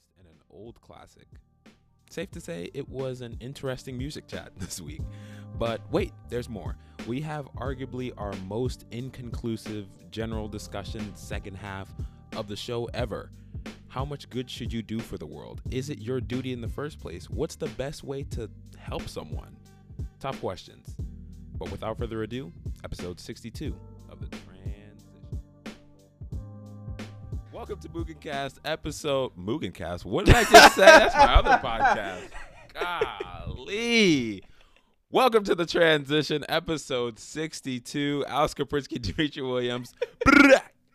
artist and an old classic. Safe to say it was an interesting music chat this week. But wait, there's more. We have arguably our most inconclusive general discussion second half of the show ever. How much good should you do for the world? Is it your duty in the first place? What's the best way to help someone? Top questions. But without further ado, episode 62 Welcome to Mugencast episode Mugencast. What did I just say? That's my other podcast. Golly. Welcome to the Transition episode 62. Alex Kaprinsky, Dimitri Williams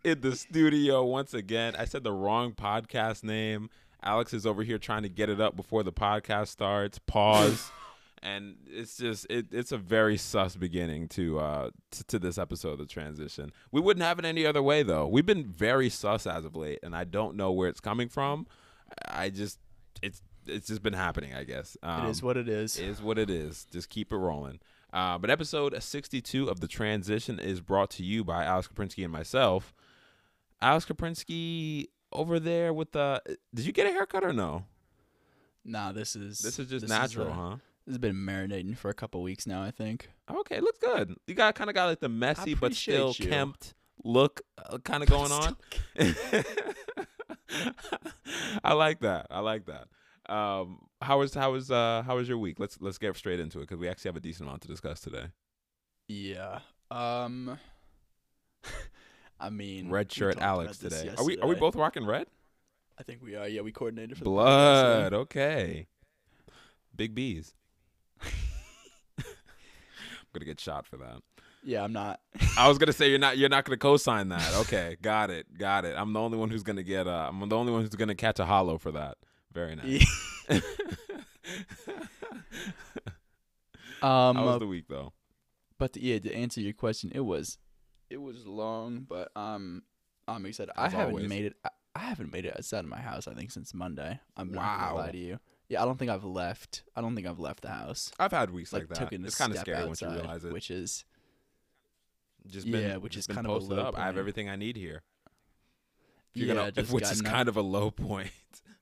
in the studio once again. I said the wrong podcast name. Alex is over here trying to get it up before the podcast starts. Pause. and it's just it, it's a very sus beginning to uh to, to this episode of the transition. We wouldn't have it any other way though. We've been very sus as of late, and I don't know where it's coming from. I just it's it's just been happening. I guess um, it is what it is. Is what it is. Just keep it rolling. Uh, but episode 62 of the transition is brought to you by Alex Kaprinsky and myself. Alex Kaprinsky over there with the. Did you get a haircut or no? Nah, this is This is just natural, uh, huh? This has been marinating for a couple weeks now. I think. Okay, looks good. You got kind of got like the messy but still you. kempt look uh, kind of going on. I like that. I like that. Um, how was how was uh how was your week? Let's let's get straight into it because we actually have a decent amount to discuss today. Yeah. Um. I mean, Red shirt Alex today. Are we are we both rocking red? I think we are. Yeah, we coordinated for Blood. Okay. Big B's. I'm gonna get shot for that. Yeah, I'm not. I was gonna say you're not you're not gonna co-sign that. Okay, got it, got it. I'm the only one who's gonna get uh I'm the only one who's gonna catch a hollow for that. Very nice. um, How was uh, the week though? but to, yeah, to answer your question, it was, it was long, but um, I'm excited. I haven't always. made it. I, I haven't made it outside of my house. I think since Monday. I'm not gonna lie to you. Yeah, I don't think I've left. I don't think I've left the house. I've had weeks like, Like, that. It's kind of scary once you outside, realize it. which is just yeah, which just is been kind of a posted low up. I have everything I need here. If you're yeah, gonna, just which is kind of a low point.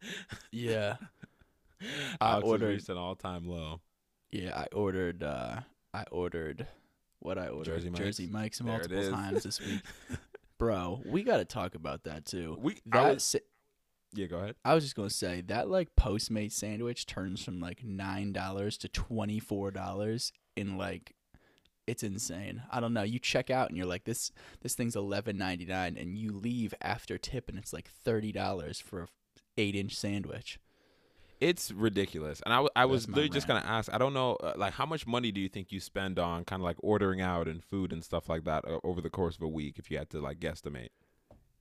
yeah. I ordered- reached an all-time low. Yeah, I ordered. uh I ordered what I ordered. Jersey Mike's? Jersey Mike's multiple times this week, bro. We got to talk about that too. We I That was, sa- yeah, go ahead. I was just gonna say that like Postmate sandwich turns from like nine dollars to twenty four dollars in like it's insane. I don't know. You check out and you're like this this thing's eleven ninety nine, and you leave after tip and it's like thirty dollars for a eight inch sandwich. It's ridiculous, and I, w- I was literally just gonna ask. I don't know, uh, like, how much money do you think you spend on kind of like ordering out and food and stuff like that uh, over the course of a week, if you had to like guesstimate?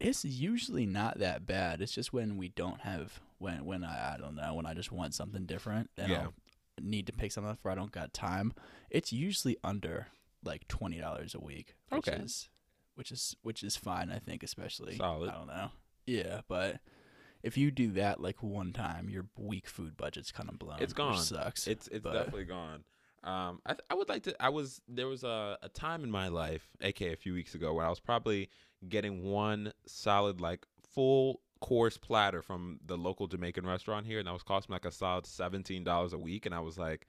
It's usually not that bad. It's just when we don't have when when I I don't know when I just want something different and Yeah. I'll need to pick something up where I don't got time. It's usually under like twenty dollars a week. Which Okay. Is, which is which is fine. I think especially. Solid. I don't know. Yeah, but if you do that like one time, your week food budget's kind of blown. It's gone. sucks. It's it's but- definitely gone. Um, I th- I would like to. I was there was a, a time in my life, aka a few weeks ago, where I was probably getting one solid like full course platter from the local Jamaican restaurant here, and that was costing like a solid seventeen dollars a week, and I was like.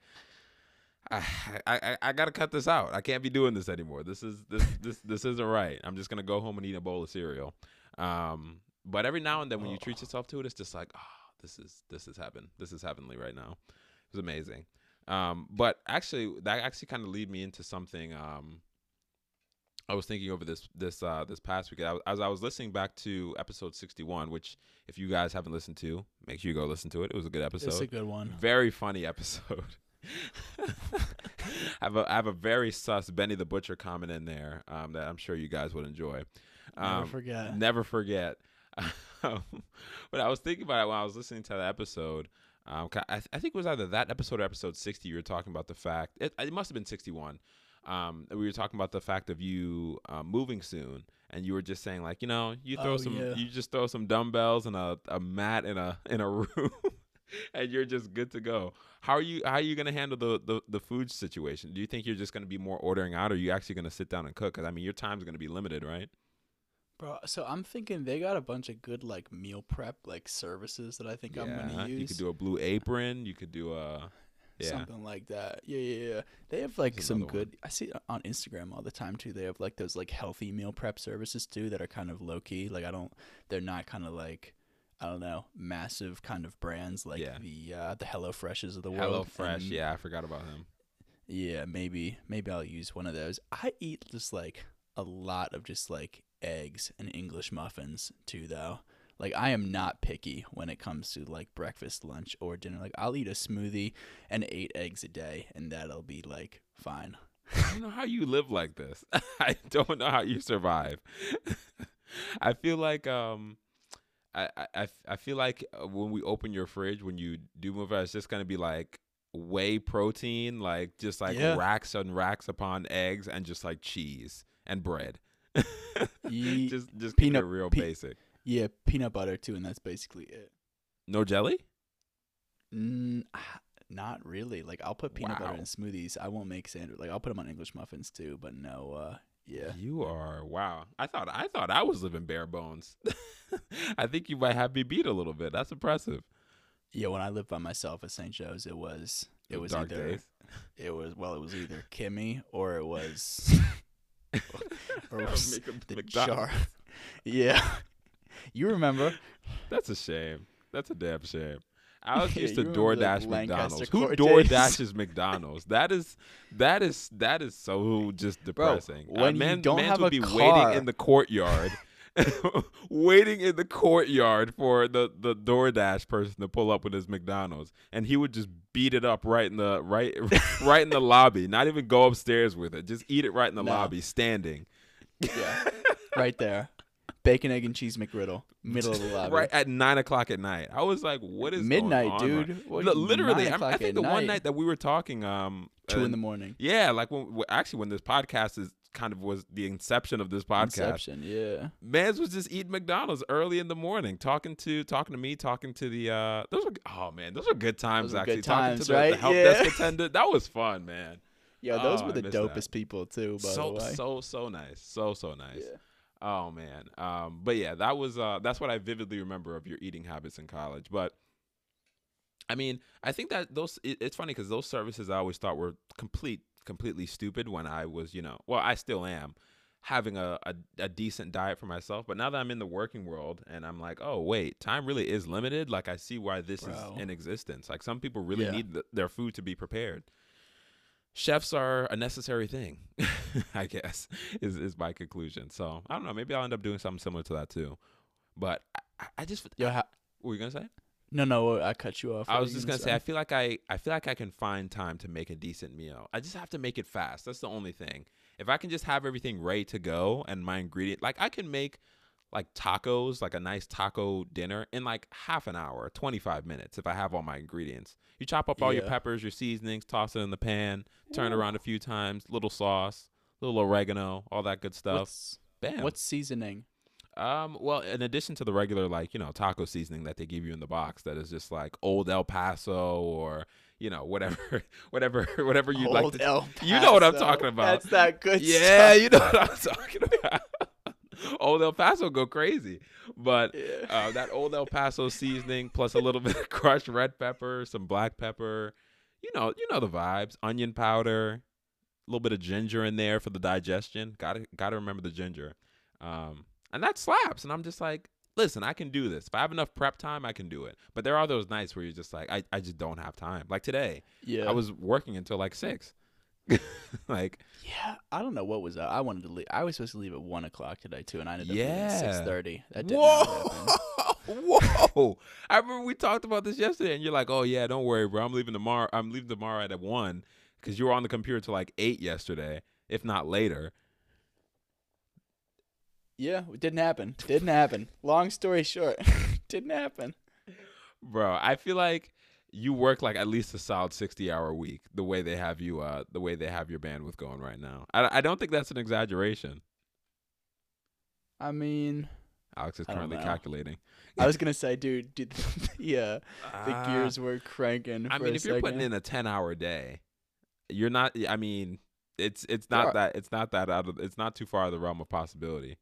I, I I gotta cut this out. I can't be doing this anymore. This is this this this isn't right. I'm just gonna go home and eat a bowl of cereal. Um, but every now and then when you treat yourself to it, it's just like, oh, this is this is heaven. This is heavenly right now. It was amazing. Um, but actually, that actually kind of lead me into something. Um, I was thinking over this this uh, this past week I as I was listening back to episode 61, which if you guys haven't listened to, make sure you go listen to it. It was a good episode. it's a good one. Very funny episode. I have a I have a very sus Benny the Butcher comment in there um, that I'm sure you guys would enjoy. Never Um, forget. Never forget. Um, but I was thinking about it when I was listening to the episode. Um, I, th- I think it was either that episode or episode 60. You were talking about the fact, it, it must have been 61. Um, we were talking about the fact of you uh, moving soon, and you were just saying like, you know, you throw Oh, some, yeah. you just throw some dumbbells and a, a mat in a in a room, and you're just good to go. How are you? How are you gonna handle the, the the food situation? Do you think you're just gonna be more ordering out, or are you actually gonna sit down and cook? Because I mean, your time's gonna be limited, right? Bro, so I'm thinking they got a bunch of good like meal prep like services that I think I'm gonna use. you could do a blue apron. You could do a yeah. Something like that. Yeah, yeah, yeah. They have like There's some another one. good. I see on Instagram all the time too. They have like those like healthy meal prep services too that are kind of low key. Like I don't. They're not kind of like. I don't know, massive kind of brands like Yeah. the uh, the Hello Freshes of the world. Hello Fresh. and- Yeah, I forgot about him. Yeah, maybe maybe I'll use one of those. I eat just like a lot of just like eggs and English muffins too though. Like I am not picky when it comes to like breakfast, lunch or dinner. Like I'll eat a smoothie and 8 eggs a day and that'll be like fine. I don't know how you live like this. I don't know how you survive. I feel like um, I, I I feel like uh, when we open your fridge, when you do move out, it's just gonna be like whey protein, like just like Yeah. racks and racks upon eggs, and just like cheese and bread. Ye- just just keep it peanut- real pe- basic. Yeah, peanut butter too and that's basically it. No jelly. Mm, ah, not really. Like I'll put peanut butter in smoothies. I won't make sandwich. Like I'll put them on English muffins too, but no uh yeah. You are wow. I thought I thought I was living bare bones. I think you might have me beat a little bit. That's impressive. Yeah, when I lived by myself at St. Joe's, it was it was Dark either days. it was well, it was either Kimmy or it was or it was the McDonald's. jar. yeah, you remember? That's a shame. That's a damn shame. Alex Yeah, used to you DoorDash Lancaster McDonald's. Who Court door dashes McDonald's? That is that is that is so just depressing. Uh, when you man, don't mans have would be car- waiting in the courtyard. waiting in the courtyard for the the DoorDash person to pull up with his McDonald's and he would just beat it up right in the right right in the lobby not even go upstairs with it just eat it right in the No. lobby standing Yeah, right there. Bacon, egg, and cheese McGriddle, middle of the lobby. right at nine o'clock at night. I was like, "What is going Midnight, dude. right- What, Literally, I, I think the one night. night that we were talking, um, two uh, in the morning. yeah, like when actually when this podcast is kind of was the inception of this podcast. Inception, yeah. Mans was just eating McDonald's early in the morning, talking to talking to me, talking to the uh those were oh man, those were good times were actually. good talking times, to the, the help Yeah. desk attendant. That was fun, man. Yeah, those Oh, were the miss that. dopest people too. By so the way, so so nice. So so nice. yeah. Oh man. Um but yeah, that was uh that's what I vividly remember of your eating habits in college. But I mean, I think that those it, it's funny cuz those services I always thought were complete completely stupid when I was, you know, well, I still am having a, a, a decent diet for myself, but now that I'm in the working world and I'm like, "Oh, wait, time really is limited." Like I see why this Bro. is in existence. Like some people really Yeah. need th their food to be prepared. Chefs are a necessary thing, I guess, is is my conclusion. So I don't know. Maybe I'll end up doing something similar to that too. But I, I- just Yo, ha- what were you gonna say? no, no, uh, I cut you off. I was just gonna say, I feel like I I feel like I can find time to make a decent meal. I just have to make it fast. That's the only thing. If I can just have everything ready to go and my ingredient, like I can make like tacos, like a nice taco dinner in like half an hour, 25 minutes if I have all my ingredients. You chop up all your peppers, your seasonings, toss it in the pan, turn it around a few times, little sauce, little oregano, all that good stuff. What's, Bam. what's seasoning? Um, well, in addition to the regular, like, you know, taco seasoning that they give you in the box that is just like old El Paso or, you know, whatever, whatever, whatever you'd like Old to. El you know what I'm talking about. That's that good yeah, stuff. you know what I'm talking about. old El Paso go crazy. But Yeah. uh, that old El Paso seasoning plus a little bit of crushed red pepper, some black pepper, you know, you know the vibes. Onion powder, a little bit of ginger in there for the digestion. Got to got to remember the ginger. Um, and that slaps. And I'm just like, listen, I can do this. If I have enough prep time, I can do it. But there are those nights where you're just like, I, I just don't have time. Like today, yeah. I was working until like six. like, Yeah, I don't know what was up. I wanted to leave. I was supposed to leave at one o'clock today too, and I ended up leaving Yeah. at six thirty. That did not happen. Whoa, whoa! I remember we talked about this yesterday, and you're like, "Oh yeah, don't worry, bro. I'm leaving tomorrow. I'm leaving tomorrow at one because you were on the computer till like eight yesterday, if not later." Yeah, it didn't happen. Didn't happen. Long story short, didn't happen. Bro, I feel like you work like at least a solid sixty hour week. The way they have you, uh, the way they have your bandwidth going right now. I, I don't think that's an exaggeration. I mean, Alex is currently calculating. I was gonna say, dude, dude yeah, the Ah. gears were cranking. I mean, a if you're putting in a ten hour day, you're not. I mean, it's it's not are- that it's not that out of it's not too far out of the realm of possibility.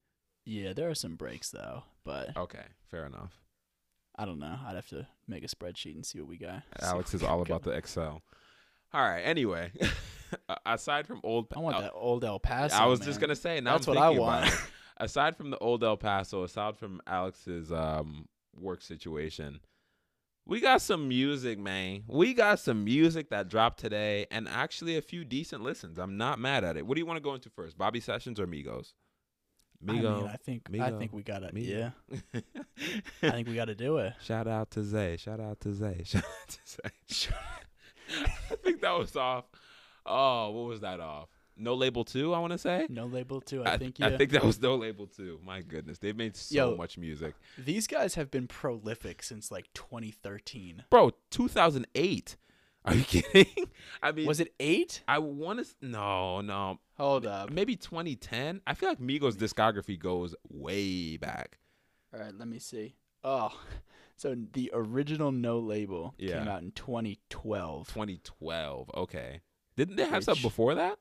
Yeah, there are some breaks though, but Okay, fair enough. I don't know. I'd have to make a spreadsheet and see what we got. Alex is all about the Excel. All right. Anyway, aside from old, I want uh, that old El Paso. I was just gonna say. Now That's I'm what I want. Aside from the old El Paso, aside from Alex's um, work situation, we got some music, man. We got some music that dropped today, and actually a few decent listens. I'm not mad at it. What do you want to go into first, Bobby Sessions or Migos? I mean, I think I think we gotta. Migo. Yeah, I think we gotta do it. Shout out to Zay. Shout out to Zay. Shout out to Zay. I think that was off. Oh, what was that off? No label two. I want to say. No label two, I, I think I think that was no label two. My goodness, they've made so Yo. much music, These guys have been prolific since like 2013. bro. 2008. Are you kidding? I mean, Was it eight? I want to. No, no. Hold up. Maybe 2010. I feel like Migos' discography goes way back. All right, let me see. Oh, so the original No Label Yeah. came out in 2012. 2012. Okay. Didn't they have something Which- before that?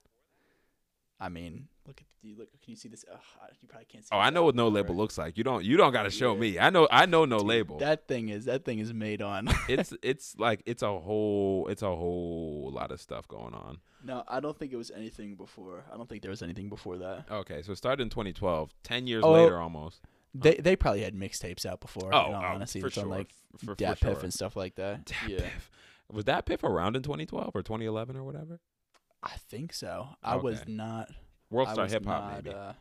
I mean, look at do you look. Can you see this? Ugh, you probably can't see. Oh, I know what no label cover. looks like. You don't. You don't got to show Yeah. me. I know. I know no Dude, label. That thing is that thing is made on. it's it's like it's a whole it's a whole lot of stuff going on. no, I don't think it was anything before. I don't think there was anything before that. Okay, so it started in 2012. Ten years Oh, later, almost. They they probably had mixtapes out before. Oh, in all oh, honesty, for it's on sure. like F- for, for Dat sure. Piff and stuff like that. Dat yeah, Piff. Was that Piff around in 2012 or 2011 or whatever? I think so. I was not. World Star Hip Hop, maybe. Uh,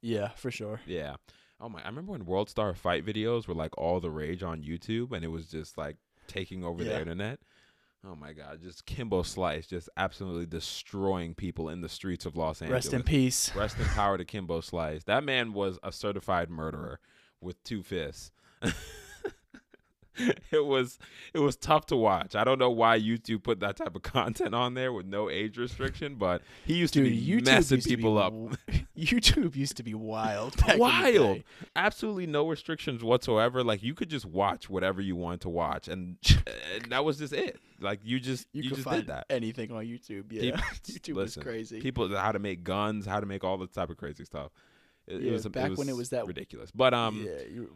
yeah, for sure. Yeah. Oh my! I remember when World Star fight videos were like all the rage on YouTube, and it was just like taking over the internet. Oh my God! Just Kimbo Slice, just absolutely destroying people in the streets of Los Angeles. Rest in peace. Rest in power to Kimbo Slice. That man was a certified murderer with two fists. it was it was tough to watch. I don't know why YouTube put that type of content on there with no age restriction, but he used Dude, to be YouTube messing to be people up. YouTube used to be wild. Back in the Wild. Absolutely no restrictions whatsoever. Like you could just watch whatever you wanted to watch, and, and that was just it. Like you just You, you, could just find did that. anything on YouTube. Yeah, People- YouTube listen, was crazy. People how to make guns, how to make all the type of crazy stuff. It, it was back when it was that- ridiculous. But um, yeah, was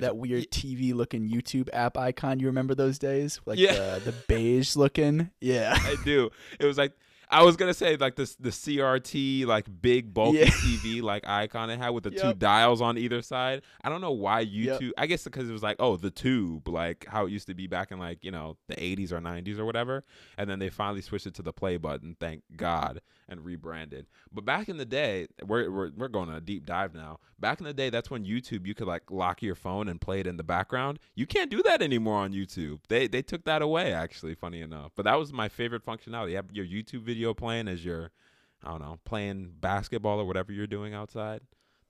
that weird TV looking YouTube app icon. You remember those days? Like Yeah. the, the beige looking. Yeah. I do. It was like I was gonna say like this the CRT like big bulky Yeah. TV like icon it had with the two dials on either side. I don't know why Yep. YouTube. I guess because it was like oh the tube like how it used to be back in like you know the 80s or 90s or whatever, and then they finally switched it to the play button. Thank God and rebranded. But back in the day, we're we're we're going on a deep dive now. Back in the day, that's when YouTube you could like lock your phone and play it in the background. You can't do that anymore on YouTube. They they took that away actually, funny enough. But that was my favorite functionality. You have your YouTube video playing as you're I don't know, playing basketball or whatever you're doing outside.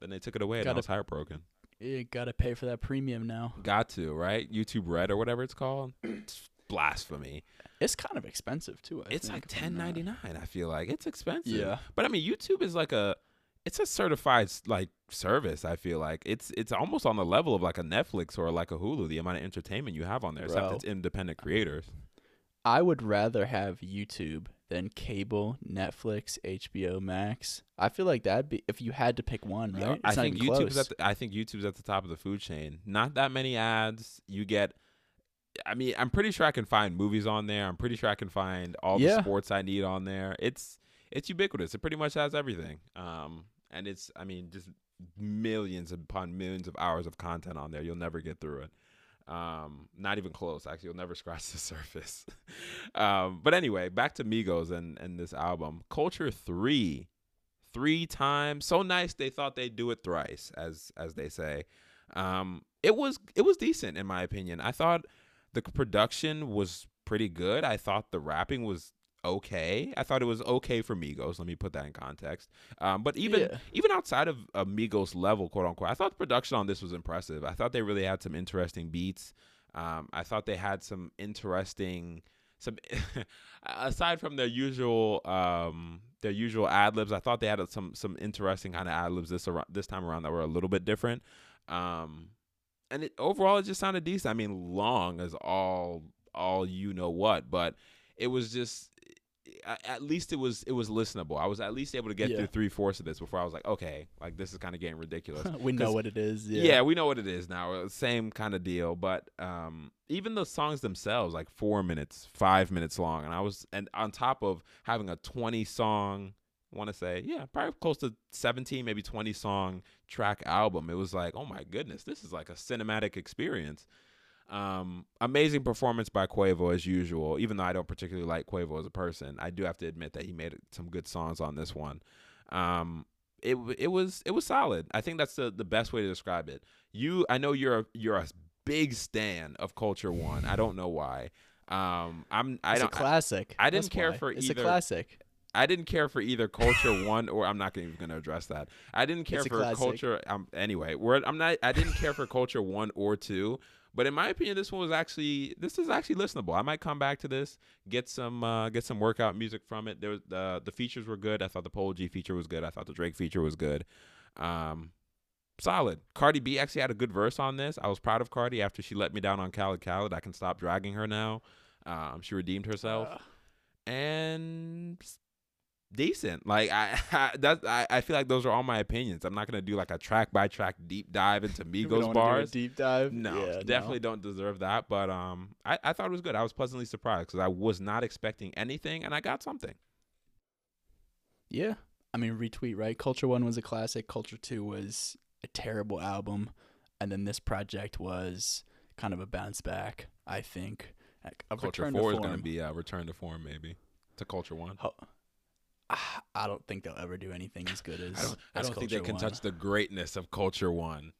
Then they took it away and I Gotta- was heartbroken. You gotta pay for that premium now. Got to, right? YouTube Red or whatever it's called. It's blasphemy. It's kind of expensive too. I it's like ten ninety nine. I'm ten not- ninety nine. I feel like it's expensive. Yeah. But I mean, YouTube is like a, it's a certified like service. I feel like it's it's almost on the level of like a Netflix or like a Hulu. The amount of entertainment you have on there, except it's independent creators. I would rather have YouTube than cable, Netflix, HBO Max. I feel like that'd be if you had to pick one, right? Yeah, I think YouTube's close. at the, I think YouTube's at the top of the food chain. Not that many ads. You get. I mean, I'm pretty sure I can find movies on there. I'm pretty sure I can find all the sports I need on there. It's it's ubiquitous. It pretty much has everything. Um, and it's I mean just millions upon millions of hours of content on there. You'll never get through it. Um, not even close. Actually, you'll never scratch the surface. um, but anyway, back to Migos and and this album, Culture Three, three times. So nice they thought they'd do it thrice, as as they say. Um, it was it was decent in my opinion. I thought the production was pretty good. I thought the rapping was okay. I thought it was okay for Migos. Let me put that in context. Um, but even Yeah. even outside of a Migos level, quote unquote, I thought the production on this was impressive. I thought they really had some interesting beats. Um, I thought they had some interesting some aside from their usual um their usual ad libs. I thought they had some some interesting kind of ad libs this around, this time around that were a little bit different. Um, and it overall it just sounded decent. I mean, long as all all you know what, but it was just at least it was it was listenable. I was at least able to get Yeah. through three fourths of this before I was like, okay, like this is kind of getting ridiculous. we know what it is. yeah. Yeah. we know what it is now. uh, Same kind of deal, but um, even the songs themselves, like four minutes, five minutes long, and I was and on top of having a twenty song, want to say, yeah, probably close to seventeen, maybe twenty song track album. It was like, oh my goodness, this is like a cinematic experience. Um, amazing performance by Quavo as usual. Even though I don't particularly like Quavo as a person, I do have to admit that he made some good songs on this one. Um, it it was it was solid. I think that's the the best way to describe it. You, I know you're a, you're a big stan of Culture One. I don't know why. Um, I'm I It's a don't I, classic. I didn't That's care why. for It's either- a classic. I didn't care for either Culture One or I'm not even going to address that. I didn't care for classic. Culture. Um, anyway, we're, I'm not. I didn't care for Culture One or Two. But in my opinion, this one was actually this is actually listenable. I might come back to this, get some uh, get some workout music from it. There was the the features were good. I thought the Polo G feature was good. I thought the Drake feature was good. Um, solid. Cardi B actually had a good verse on this. I was proud of Cardi after she let me down on Khaled Khaled. I can stop dragging her now. Um, she redeemed herself Uh, and decent. Like I, I that I, I feel like those are all my opinions. I'm not gonna do like a track by track deep dive into Migos wanna do a bars. deep dive. No, Yeah, definitely don't deserve that. But um, I, I thought it was good. I was pleasantly surprised because I was not expecting anything, and I got something. Yeah. I mean, retweet, right? Culture One was a classic. Culture Two was a terrible album. And then this project was kind of a bounce back, I think. A Culture return Four to is gonna form. be a return to form, maybe to Culture One. Ho- I don't think they'll ever do anything as good as. I don't, I don't think they can One. touch the greatness of Culture One.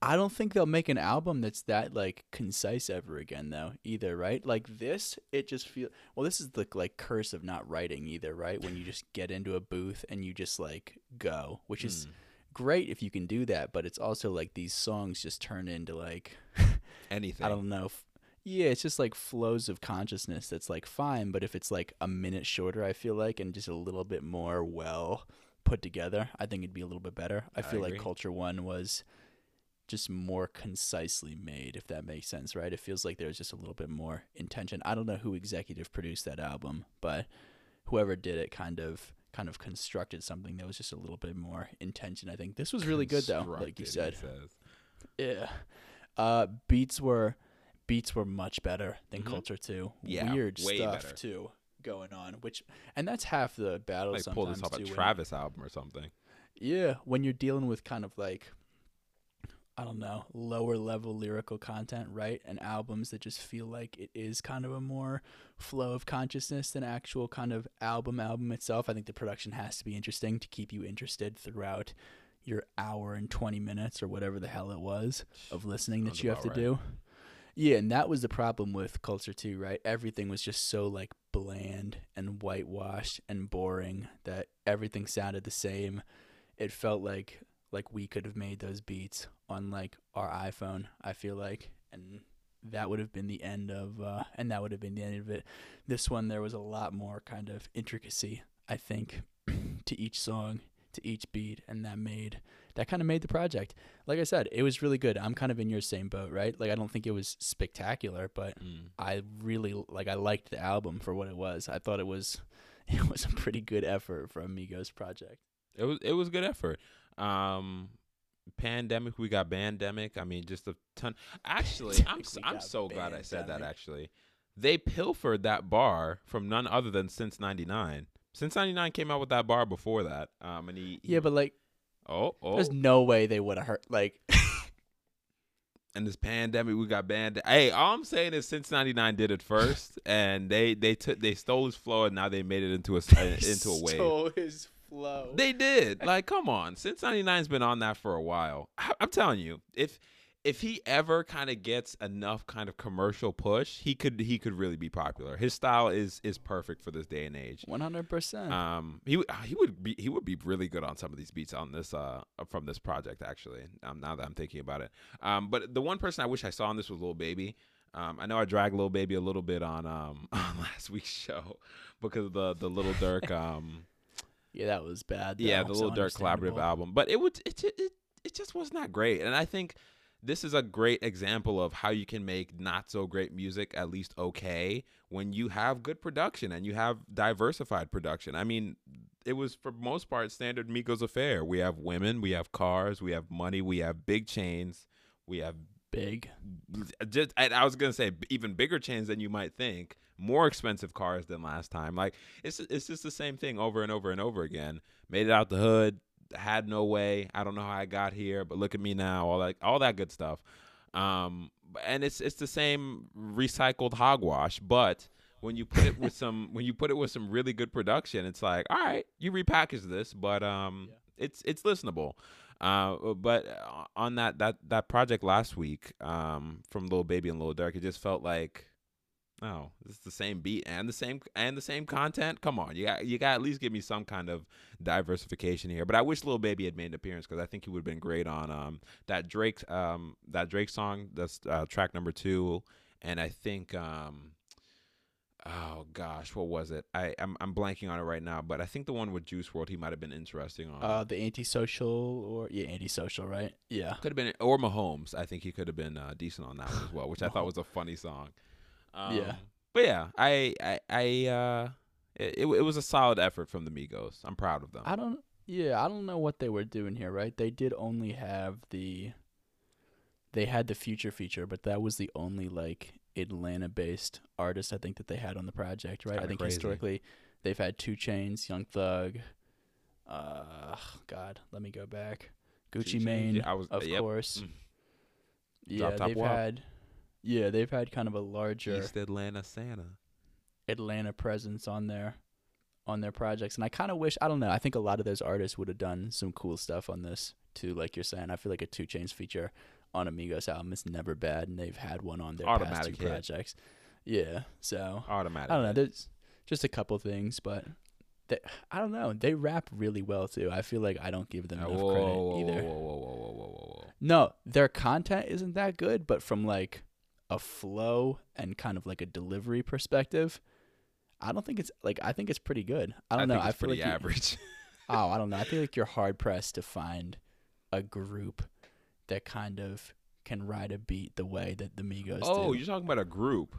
I don't think they'll make an album that's that like concise ever again though either right like this it just feel well this is the like curse of not writing either right when you just get into a booth and you just like go which is Mm. great if you can do that but it's also like these songs just turn into like anything. I don't know f- yeah it's just like flows of consciousness that's like fine but if it's like a minute shorter I feel like and just a little bit more well put together I think it'd be a little bit better I I feel like. Culture One was just more concisely made, if that makes sense, right? It feels like there's just a little bit more intention. I don't know who executive produced that album, but whoever did it kind of kind of constructed something that was just a little bit more intention. I think this was really good though, like you said. Yeah. Uh, beats were beats were much better than Mhm. Culture Two. Yeah, Weird stuff better. too going on, which and that's half the battle. Like pull this off a too, when- Travis album or something. yeah, when you're dealing with kind of like I don't know, lower level lyrical content, right? And albums that just feel like it is kind of a more flow of consciousness than actual kind of album album itself. I think the production has to be interesting to keep you interested throughout your hour and 20 minutes or whatever the hell it was of listening that you have to right. do. Yeah, and that was the problem with Culture too, right? Everything was just so like bland and whitewashed and boring that everything sounded the same. It felt like like we could have made those beats on like our iPhone, I feel like. And that would have been the end of uh and that would have been the end of it. This one there was a lot more kind of intricacy, I think, to each song, to each beat, and that made that kind of made the project. Like I said, it was really good. I'm kind of in your same boat, right? Like I don't think it was spectacular, but Mm. I really like I liked the album for what it was. I thought it was it was a pretty good effort from Migos project. It was it was good effort. Um, pandemic, we got pandemic. I mean, just a ton. Actually, I'm Pandemic, s- we I'm so glad I said that. Actually, they pilfered that bar from none other than Since '99. Since '99 came out with that bar before that. Um, and he, he Yeah, but like oh oh, there's no way they would have hurt like and this pandemic, we got banned. Hey, all I'm saying is Since '99 did it first, and they they took they stole his flow, and now they made it into a into a wave. Stole his flow. They did. Like, come on. Since '99's been on that for a while. I- I'm telling you, if if he ever kind of gets enough kind of commercial push, he could he could really be popular. His style is is perfect for this day and age. One hundred percent. Um, he would he would be he would be really good on some of these beats on this uh from this project actually. Um, now that I'm thinking about it. Um, but the one person I wish I saw on this was Lil Baby. Um, I know I dragged Lil Baby a little bit on um on last week's show because of the the Lil Durk um. Yeah, that was bad. Yeah, the so Lil Durk collaborative album, but it would it, it it just was not great, and I think this is a great example of how you can make not so great music at least okay when you have good production and you have diversified production. I mean, it was for most part standard Migos affair. We have women, we have cars, we have money, we have big chains, we have Big. just I, I was gonna say even bigger chains than you might think, more expensive cars than last time. Like it's it's just the same thing over and over and over again. Made it out the hood, had no way. I don't know how I got here, but look at me now. All that all that good stuff. Um, and it's it's the same recycled hogwash, but when you put it with some when you put it with some really good production, it's like, all right, you repackage this, but um, Yeah. it's it's listenable. Uh, but uh, on that that that project last week, um, from Lil Baby and Lil Durk, it just felt like, oh, this is the same beat and the same and the same content. Come on, you got you got at least give me some kind of diversification here. But I wish Lil Baby had made an appearance because I think he would have been great on um that Drake um that Drake song that's uh, track number two, and I think um. Oh gosh, what was it? I I'm I'm blanking on it right now, but I think the one with Juice WRLD he might have been interesting on. Uh, the antisocial or yeah, antisocial, right? Yeah. Could have been or Mahomes. I think he could have been uh, decent on that one as well, which I thought was a funny song. Um, Yeah. but yeah, I I, I uh, it, it was a solid effort from the Migos. I'm proud of them. I don't. Yeah, I don't know what they were doing here, right? They did only have the. They had the future feature, but that was the only like Atlanta-based artist I think that they had on the project, right? I think crazy. historically, they've had 2 Chainz, Young Thug, uh, God, let me go back, Gucci Mane, yeah, I was- of yep. course. Mm. Yeah, they've Wop. had. Yeah, they've had kind of a larger East Atlanta Santa. Atlanta presence on their on their projects. And I kind of wish I don't know. I think a lot of those artists would have done some cool stuff on this too. Like you're saying, I feel like a 2 Chainz feature on Amigos album is never bad, and they've had one on their past Automatic two hit. projects. Yeah, so Automatic. I don't know. There's just a couple things, but. They, I don't know. They rap really well too. I feel like I don't give them Uh, enough whoa, credit whoa, whoa, either. whoa, whoa, whoa, whoa, whoa, whoa, whoa. No, their content isn't that good, but from like a flow and kind of like a delivery perspective, I don't think it's like I think it's pretty good. I don't know. think I feel pretty like you- average. oh, I don't know. I feel like you're hard pressed to find a group that kind of can ride a beat the way that the Migos oh, do. you're talking about a group.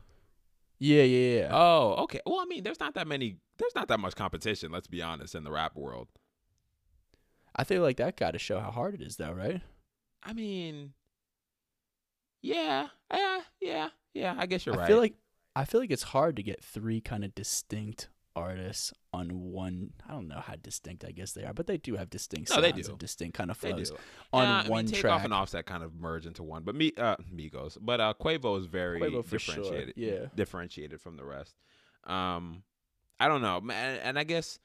Yeah, yeah, yeah. Oh, okay. Well, I mean, there's not that many. There's not that much competition. Let's be honest in the rap world. I feel like that got to show how hard it is, though, right? I mean, yeah, yeah, yeah, yeah. I guess you're I right. feel like I feel like it's hard to get three kind of distinct artists on one. I don't know how distinct I guess they are, but they do have distinct No, sounds they do. and distinct kind of flows on Yeah, I mean, one take track. off and offset kind of merge into one, but me, uh, Migos, but uh, Quavo is very Quavo for sure, differentiated. yeah. differentiated from the rest. Um, I don't know, man, and I guess.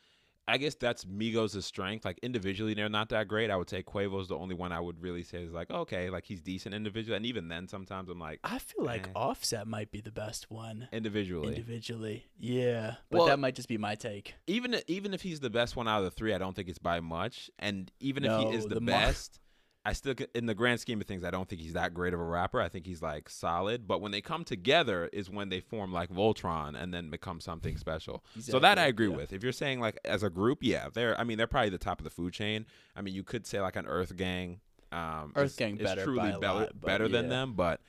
I guess that's Migos' strength. Like individually, they're not that great. I would say Quavo's the only one I would really say is like, okay, like he's decent individually. And even then, sometimes I'm like, I feel like Eh. Offset might be the best one individually. individually. Yeah, but Well- that might just be my take. even even if he's the best one out of the three, I don't think it's by much. And even if he is the, the best, I still, in the grand scheme of things, I don't think he's that great of a rapper. I think he's like solid. But when they come together, is when they form like Voltron and then become something special. So that I agree yeah. with. If you're saying like as a group, yeah, they're. I mean, they're probably the top of the food chain. I mean, you could say like an Earth Gang. Um, Earth is- Gang is better truly better, lot, better than yeah. them, but.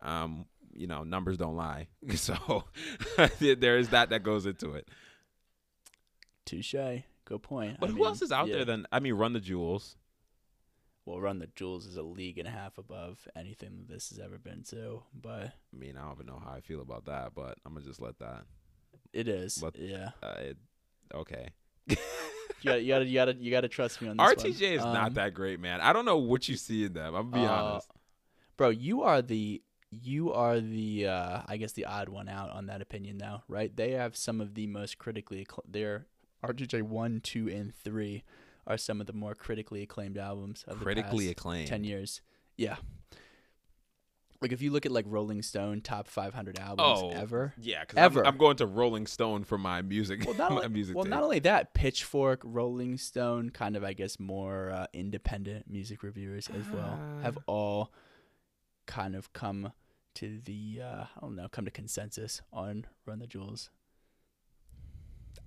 Um, you know, numbers don't lie. So there is that that goes into it. Touche. Good point. But I who mean, else is out yeah. there then? I mean, Run the Jewels. Well, Run the Jewels is a league and a half above anything that this has ever been to, but I mean, I don't even know how I feel about that, but I'm gonna just let that. it is. But- yeah. Uh, it, okay. You gotta, you gotta, you gotta, you gotta trust me on this one. RTJ is Um, not that great, man. I don't know what you see in them. I'm gonna be Uh, honest. bro. You are the you are the uh, I guess the odd one out on that opinion though, right? They have some of the most critically accl- their RTJ one, two, and three are some of the more critically acclaimed albums of Critically the past acclaimed. ten years. Yeah. Like if you look at like Rolling Stone top 500 albums Oh, ever. Yeah, because Ever. I'm, I'm going to Rolling Stone for my music. Well, not only, music. well, not only that, Pitchfork, Rolling Stone, kind of I guess more uh, independent music reviewers as well, have Ah. all kind of come to the uh, I don't know, come to consensus on Run the Jewels.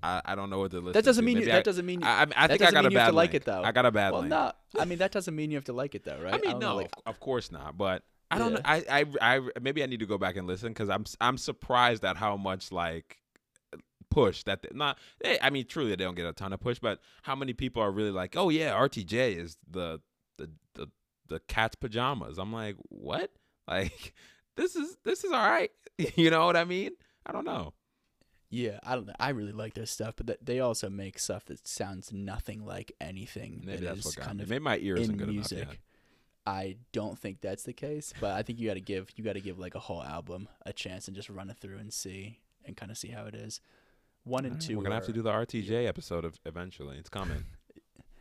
I, I don't know what to listen. That doesn't mean you, that I, doesn't mean you, I, I, I that think I got a mean you have bad to like it, though. I got a bad well, link. no. I mean that doesn't mean you have to like it though, right? I mean, know, no, like, of, course not. But I don't Yeah. I, I, I, maybe I need to go back and listen because I'm, I'm surprised at how much like push that they, not. They, I mean, truly, they don't get a ton of push, but how many people are really like, oh yeah, RTJ is the, the, the, the cat's pajamas. I'm like, what? Like, this is, this is all right. you know what I mean? I don't know. Yeah, I don't know. I really like their stuff, but th- they also make stuff that sounds nothing like anything Maybe that that's is what got kind me. of Maybe my ear isn't in good music. enough. Yet. I don't think that's the case, but I think you got to give you got to give like a whole album a chance and just run it through and see and kind of see how it is. One and two. We're gonna have to do the RTJ episode of, eventually. It's coming.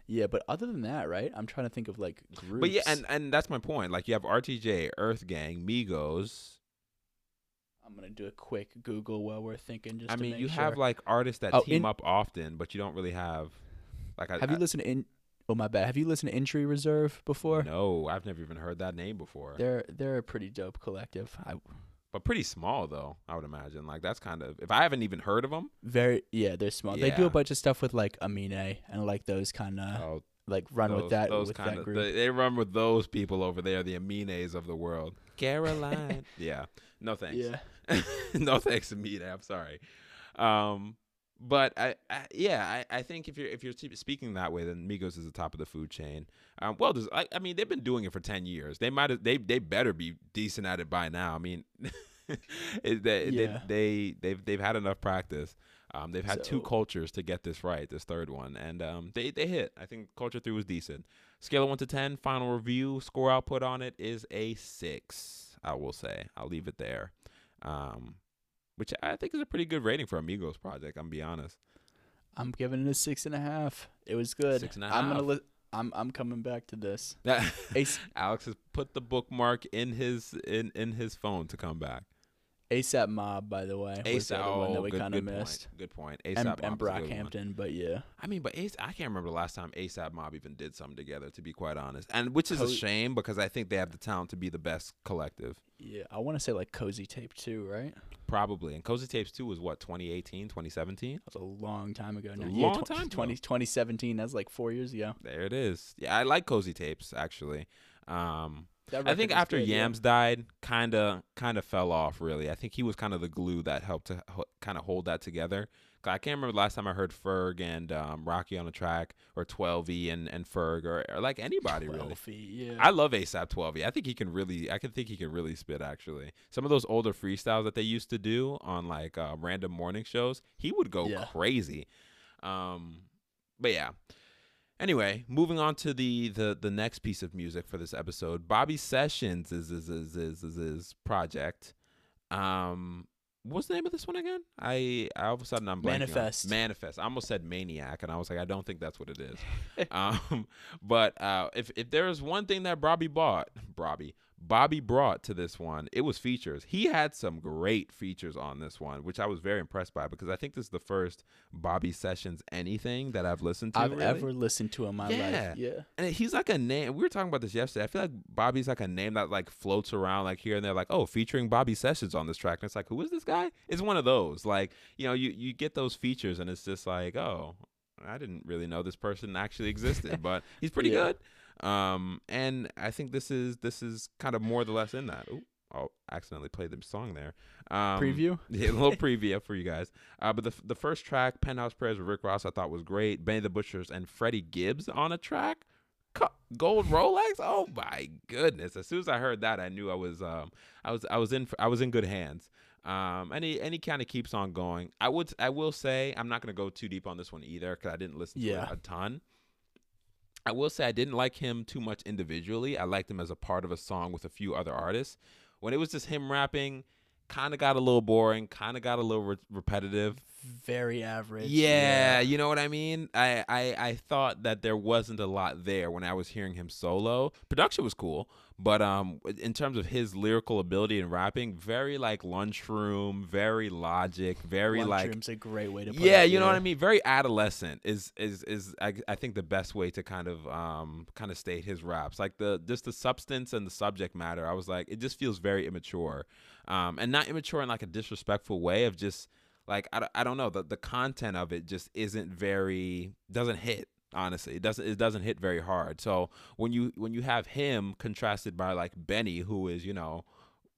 Yeah, but other than that, right? I'm trying to think of like groups. But yeah, and and that's my point. Like you have RTJ, Earth Gang, Migos. I'm gonna do a quick Google while we're thinking. Just I mean, you sure. have like artists that Oh, team in- up often, but you don't really have like. I, Have you I- listened to in? Oh my bad. Have you listened to Entry Reserve before? No, I've never even heard that name before. They're they're a pretty dope collective. I But pretty small though, I would imagine. Like that's kind of if I haven't even heard of them. very yeah they're small. They do a bunch of stuff with like Amine and like those kind of Oh, like run those, with that those with kind that of group. they, they run with those people over there, the Amines of the world. Caroline. yeah. No thanks. yeah. no thanks to me. I'm sorry. Um, but I, I yeah, I, I think if you're if you're speaking that way, then Migos is the top of the food chain. Um, well, does, I, I mean they've been doing it for ten years. They might have they they better be decent at it by now. I mean, it, they, Yeah. they they they've they've had enough practice. Um, they've had two cultures to get this right, this third one, and um, they they hit. I think culture three was decent. Scale of one to ten. Final review score output on it is a six. I will say. I'll leave it there. Um, which I think is a pretty good rating for Amigos project. I'm be honest. I'm giving it a six and a half. It was good. Six and a I'm gonna li- I'm I'm coming back to this. Alex has put the bookmark in his in in his phone to come back. ASAP Mob, by the way, was the ASAP, other one that oh, we good, kind of good missed. Point. Good point. ASAP And, Mob and is a good one. Brockhampton, but yeah. I mean, but Ace, I can't remember the last time ASAP Mob even did something together. To be quite honest, and which is a Co- shame because I think they have the talent to be the best collective, Yeah, I want to say like Cozy Tape too, right? probably. And Cozy Tapes two was what 2018, 2017. That was a long time ago. Now. A yeah, long tw- time ago. 20, 2017. That's like four years ago. There it is. Yeah, I like Cozy Tapes actually. Um, I think after good, yeah. Yams died, kind of kind of fell off. Really, I think he was kind of the glue that helped to ho- kind of hold that together. I can't remember the last time I heard Ferg and um, Rocky on a track, or Twelvyy and and Ferg, or, or like anybody really. 12 feet, yeah. I love ASAP Twelvyy. I think he can really, I can think he can really spit. Actually, some of those older freestyles that they used to do on like uh, random morning shows, he would go Yeah. crazy. Um, but yeah. Anyway, moving on to the the the next piece of music for this episode, Bobby Sessions is is is is is, is project. Um, what's the name of this one again? I, I all of a sudden I'm blanking. on- Manifest. Manifest. I almost said Maniac, and I was like, I don't think that's what it is. um, but uh, if if there is one thing that Bobby bought, Bobby Bobby brought to this one, it was features. He had some great features on this one, which I was very impressed by because I think this is the first Bobby Sessions anything that I've listened to. I've really. ever listened to in my Yeah. life. Yeah. And he's like a name. We were talking about this yesterday. I feel like Bobby's like a name that like floats around like here and there, like oh, featuring Bobby Sessions on this track. And it's like, who is this guy? It's one of those. Like you know, you you get those features, and it's just like, oh, I didn't really know this person actually existed, but he's pretty Yeah. good. Um, and I think this is this is kind of more or less in that. Ooh, oh, accidentally play the song there. Um, Preview? yeah, a little preview for you guys. Uh, but the the first track, Penthouse Prayers with Rick Ross, I thought was great. Benny the Butchers and Freddie Gibbs on a track. Co- Gold Rolex. Oh my goodness! As soon as I heard that, I knew I was um I was I was in I was in good hands. Um, and he and he kind of keeps on going. I would I will say I'm not gonna go too deep on this one either because I didn't listen to Yeah. it a ton. I will say I didn't like him too much individually. I liked him as a part of a song with a few other artists. When it was just him rapping, kind of got a little boring, kind of got a little re- repetitive. Very average. Yeah, you know what I mean. I, I I thought that there wasn't a lot there when I was hearing him solo. Production was cool, but um, in terms of his lyrical ability and rapping, very like lunchroom, very logic, very like Lunchroom's a great way to put it. yeah, it. you know what I mean. Very adolescent is is is I, I think the best way to kind of um kind of state his raps. Like the just the substance and the subject matter. I was like, it just feels very immature, um, and not immature in like a disrespectful way of just like I, I don't know the the content of it just isn't very doesn't hit honestly. It doesn't it doesn't hit very hard. So when you when you have him contrasted by like benny who is you know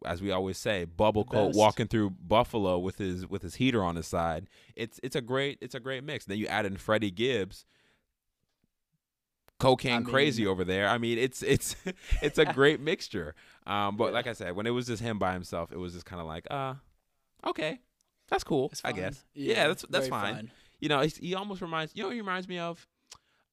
as we always say bubble coat walking through buffalo with his with his heater on his side it's it's a great it's a great mix. Then you add in freddie gibbs. Cocaine I crazy over there. I mean it's it's it's a great mixture. Um but Yeah. like i said when it was just him by himself it was just kind of like uh okay that's cool i fine. guess yeah, that's that's very fine. You know, he's, he almost reminds you know what he reminds me of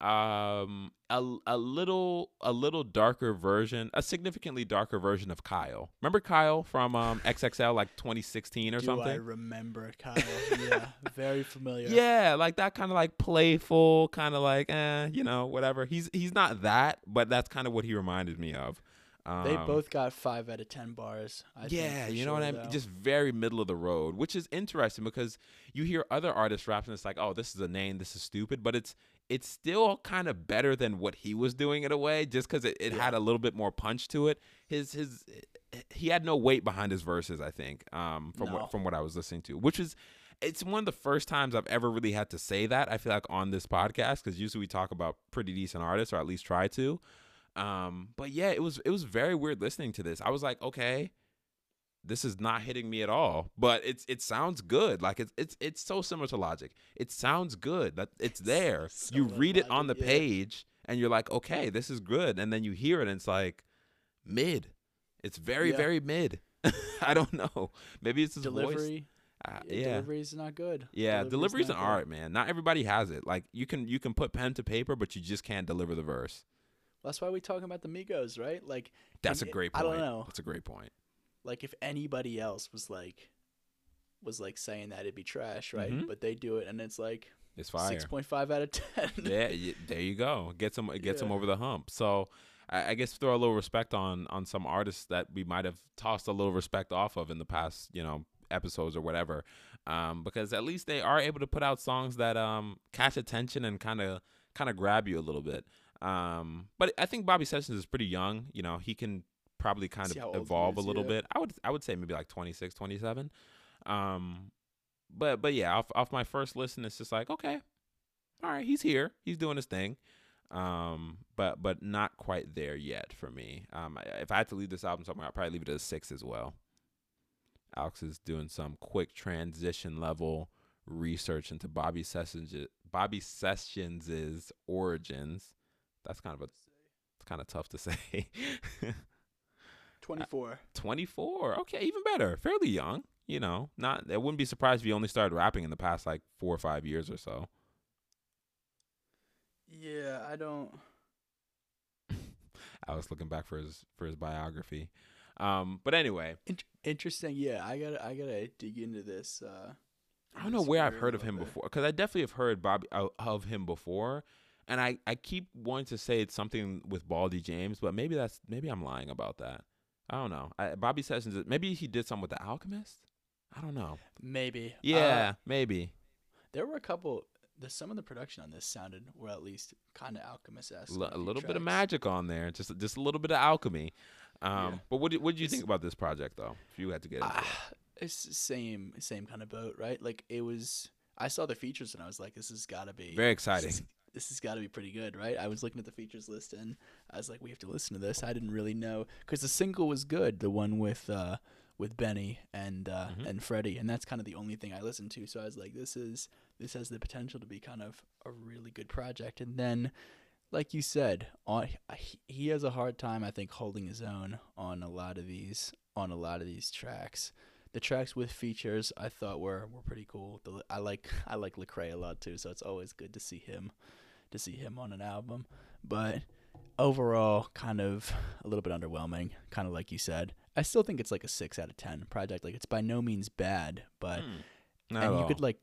um a a little a little darker version, a significantly darker version of Kyle. Remember Kyle from um XXL like 2016 or Do I remember Kyle? yeah, very familiar. Yeah, like that kind of like playful, kind of like eh, you know, whatever. He's he's not that, but that's kind of what he reminded me of. Um, They both got five out of ten bars. I yeah, you know what I mean? though. Just very middle of the road, which is interesting because you hear other artists rap and it's like, oh, this is a name, this is stupid, but it's it's still kind of better than what he was doing in a way, just because it, it Yeah. had a little bit more punch to it. His his he had no weight behind his verses, I think, um, from No. what from what I was listening to, which is. It's one of the first times I've ever really had to say that. I feel like on this podcast because usually we talk about pretty decent artists, or at least try to. Um, but yeah, it was it was very weird listening to this. I was like, okay, this is not hitting me at all, but it's it sounds good. Like it's it's it's so similar to Logic. It sounds good. That it's there. so you read it on the yeah. page and you're like, okay, this is good, and then you hear it and it's like mid. It's very Yeah. very mid. I don't know. Maybe it's his voice. delivery. Uh, yeah, delivery's not good. Yeah, delivery's an good. art, man. Not everybody has it. Like you can you can put pen to paper, but you just can't deliver the verse. That's why we talking about the Migos, right? Like, That's a great I don't know. That's a great point. like if anybody else was like, was like saying that it'd be trash, right? Mhm. But they do it, and it's like It's fire. six point five out of ten. yeah, there you go. Gets them, it gets them over the hump. So, I, I guess throw a little respect on on some artists that we might have tossed a little respect off of in the past, you know, episodes or whatever, um, because at least they are able to put out songs that um catch attention and kind of kind of grab you a little bit. Um, but I think Bobby Sessions is pretty young. You know, he can probably kind See of evolve a little yeah. bit. I would I would say maybe like 26, 27. Um, but but yeah, off off my first listen, it's just like okay, all right, he's here, he's doing his thing. Um, but but not quite there yet for me. Um, I- if I had to leave this album somewhere, I'd probably leave it at a six as well. Alex is doing some quick transition level research into Bobby Sessions Bobby Sessions's origins. That's kind of a it's kind of tough to say. Twenty four. 24. Okay, even better. Fairly young, you know. Not I wouldn't be surprised if he only started rapping in the past like 4 or 5 years or so. Yeah, I don't. I was looking back for his for his biography. Um, but anyway, Int- interesting. Yeah, I gotta I gotta dig into this. Uh, I don't know where I've heard of him bit. before because I definitely have heard Bobby of, of him before, and I I keep wanting to say it's something with Boldy James, but maybe that's maybe I'm lying about that. I don't know. I, Bobby Sessions, maybe he did something with the Alchemist. I don't know. Maybe. Uh, Yeah, maybe. there were a couple. The some of the production on this sounded, well, at least kind of alchemist esque. L- a little bit of magic on there, just just a little bit of alchemy. Um, Yeah. but what did, what did you It's- think about this project though? If you had to get into it. Ah, it's the same same kind of boat, right? Like it was. I saw the features and I was like, this has got to be Very exciting. Is- This has got to be pretty good, right? I was looking at the features list and I was like, we have to listen to this. I didn't really know because the single was good, the one with uh, with Benny and uh, Mhm. and Freddie, and that's kind of the only thing I listened to. So I was like, this is this has the potential to be kind of a really good project. And then, like you said, on he- he has a hard time, I think, holding his own on a lot of these on a lot of these tracks. The tracks with features I thought were, were pretty cool. The, I like I like Lecrae a lot too, so it's always good to see him to see him on an album. But overall, kind of a little bit underwhelming. Kind of like you said. I still think it's like a six out of ten project. Like it's by no means bad, but. Hmm. Not and you could like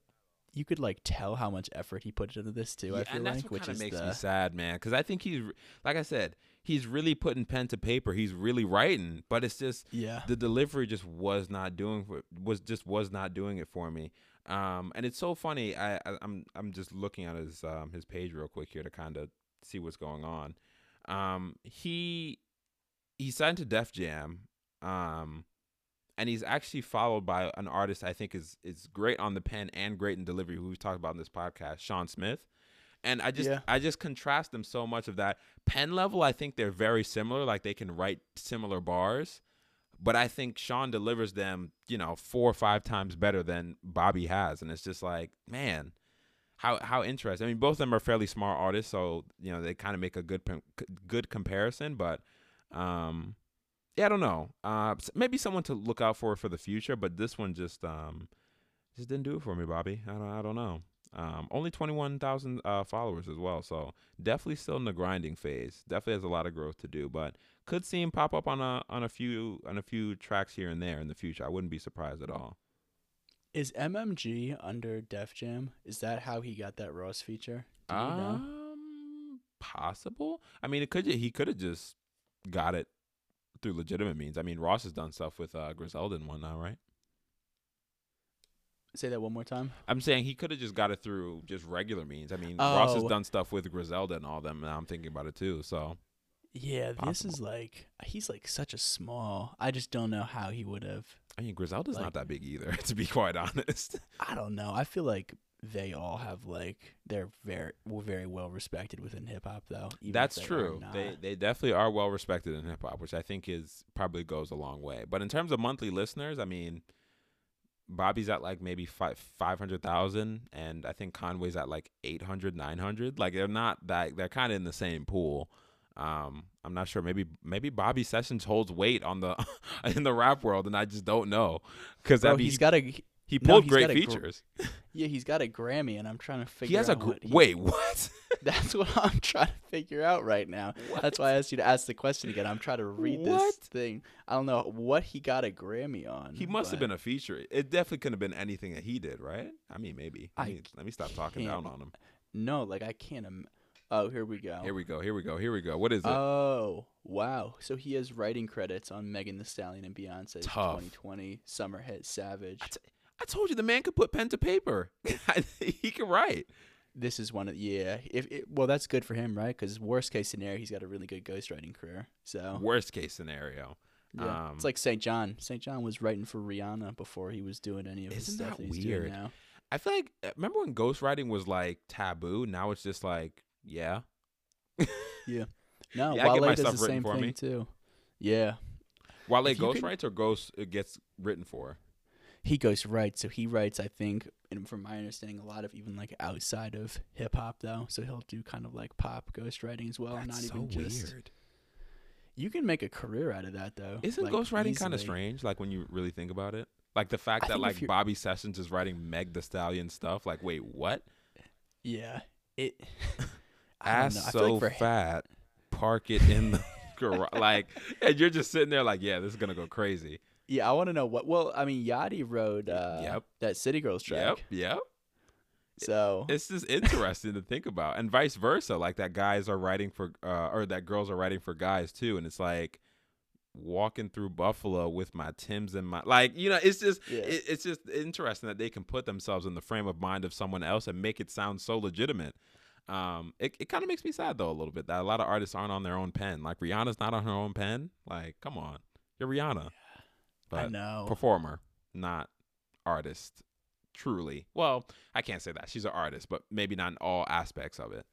you could like tell how much effort he put into this too. Yeah, I feel and that's like, what which kind is of makes the me sad, man. Because I think he's, like I said, he's really putting pen to paper. He's really writing, but it's just yeah. the delivery just was not doing for was just was not doing it for me. Um, and it's so funny. I, I I'm I'm just looking at his um his page real quick here to kind of see what's going on. Um, he he signed to Def Jam. Um, and he's actually followed by an artist I think is is great on the pen and great in delivery, who we've talked about in this podcast, Sean Smith. And I just Yeah. I just contrast them so much of that pen level. I think they're very similar, like they can write similar bars, but I think Sean delivers them, you know, four or five times better than Bobby has, and it's just like, man, how how interesting. I mean, both of them are fairly smart artists, so you know they kind of make a good good comparison. But um, yeah, I don't know. Uh, maybe someone to look out for for the future, but this one just um just didn't do it for me, Bobby. I don't I don't know. Um, only twenty one thousand uh, followers as well, so definitely still in the grinding phase. Definitely has a lot of growth to do, but could see him pop up on a on a few on a few tracks here and there in the future. I wouldn't be surprised at all. Is MMG under Def Jam? Is that how he got that Ross feature? Do you know? Um, possible. I mean, it could he could have just got it through legitimate means. I mean, Ross has done stuff with uh, Griselda and whatnot, right? Say that one more time. I'm saying he could have just got it through just regular means. I mean, Ross has Oh. done stuff with Griselda and all them. Now I'm thinking about it too. So Yeah, this is like he's like such a small. I just don't know how he would have. I mean, Griselda's Like- not that big either, to be quite honest. I don't know. I feel like they all have like they're very very well respected within hip hop though. That's they true. They they definitely are well respected in hip hop, which I think is probably goes a long way. But in terms of monthly listeners, I mean, Bobby's at like maybe five five hundred thousand, and I think Conway's at like 800, 900. Like they're not that they're kind of in the same pool. Um, I'm not sure. Maybe maybe Bobby Sessions holds weight on the in the rap world, and I just don't know because he's he, got a he pulled he's great a gr- features. yeah he's got a Grammy and I'm trying to figure he has a out gr- what he- wait what? That's what I'm trying to figure out right now. That's why I asked you to ask the question again. I'm trying to read What? this thing. I don't know what he got a Grammy on. He must have been a feature. It definitely couldn't have been anything that he did, right? I mean, maybe. Let I me, let me stop talking down on him. No, like I can't. Im- oh, here we go. Here we go. Here we go. Here we go. What is it? Oh, wow. So he has writing credits on Megan Thee Stallion and Beyonce's Tough. 2020 summer hit Savage. I, t- I told you the man could put pen to paper. he can write. This is one of yeah. If it, well, that's good for him, right? Because worst case scenario, he's got a really good ghostwriting career. So Worst case scenario. yeah, um, it's like SAINt JHN. SAINt JHN was writing for Rihanna before he was doing any of his Isn't stuff that that he's weird? doing now. I feel like uh, remember when ghostwriting was like taboo? Now it's just like yeah. yeah. No, Yeah, I get Wale my does stuff the written same for thing me. too. Yeah, While they If you could- or ghost it gets written for. He goes right. So he writes, I think, and from my understanding, a lot of even like outside of hip hop though. So he'll do kind of like pop ghostwriting as well, That's not so even just. weird. You can make a career out of that though. Isn't like, ghostwriting kind of strange? Like when you really think about it, like the fact I that like Bobby Sessions is writing Meg Thee Stallion stuff. Like, wait, what? Yeah, it. I Ass don't know. I feel so like fat, park it in the garage. Like, and you're just sitting there, like, yeah, this is gonna go crazy. Yeah, I want to know what. Well, I mean, Yachty wrote uh, Yep. that City Girls track. Yep, yep. So It's just interesting to think about, and vice versa. Like that guys are writing for, uh, or that girls are writing for guys too, and it's like walking through Buffalo with my Tims and my like, you know, it's just, Yeah. it, it's just interesting that they can put themselves in the frame of mind of someone else and make it sound so legitimate. Um, it it kind of makes me sad though a little bit that a lot of artists aren't on their own pen. Like Rihanna's not on her own pen. Like, come on, you're Rihanna, I but know. performer, not artist. Truly, well, I can't say that she's an artist, but maybe not in all aspects of it.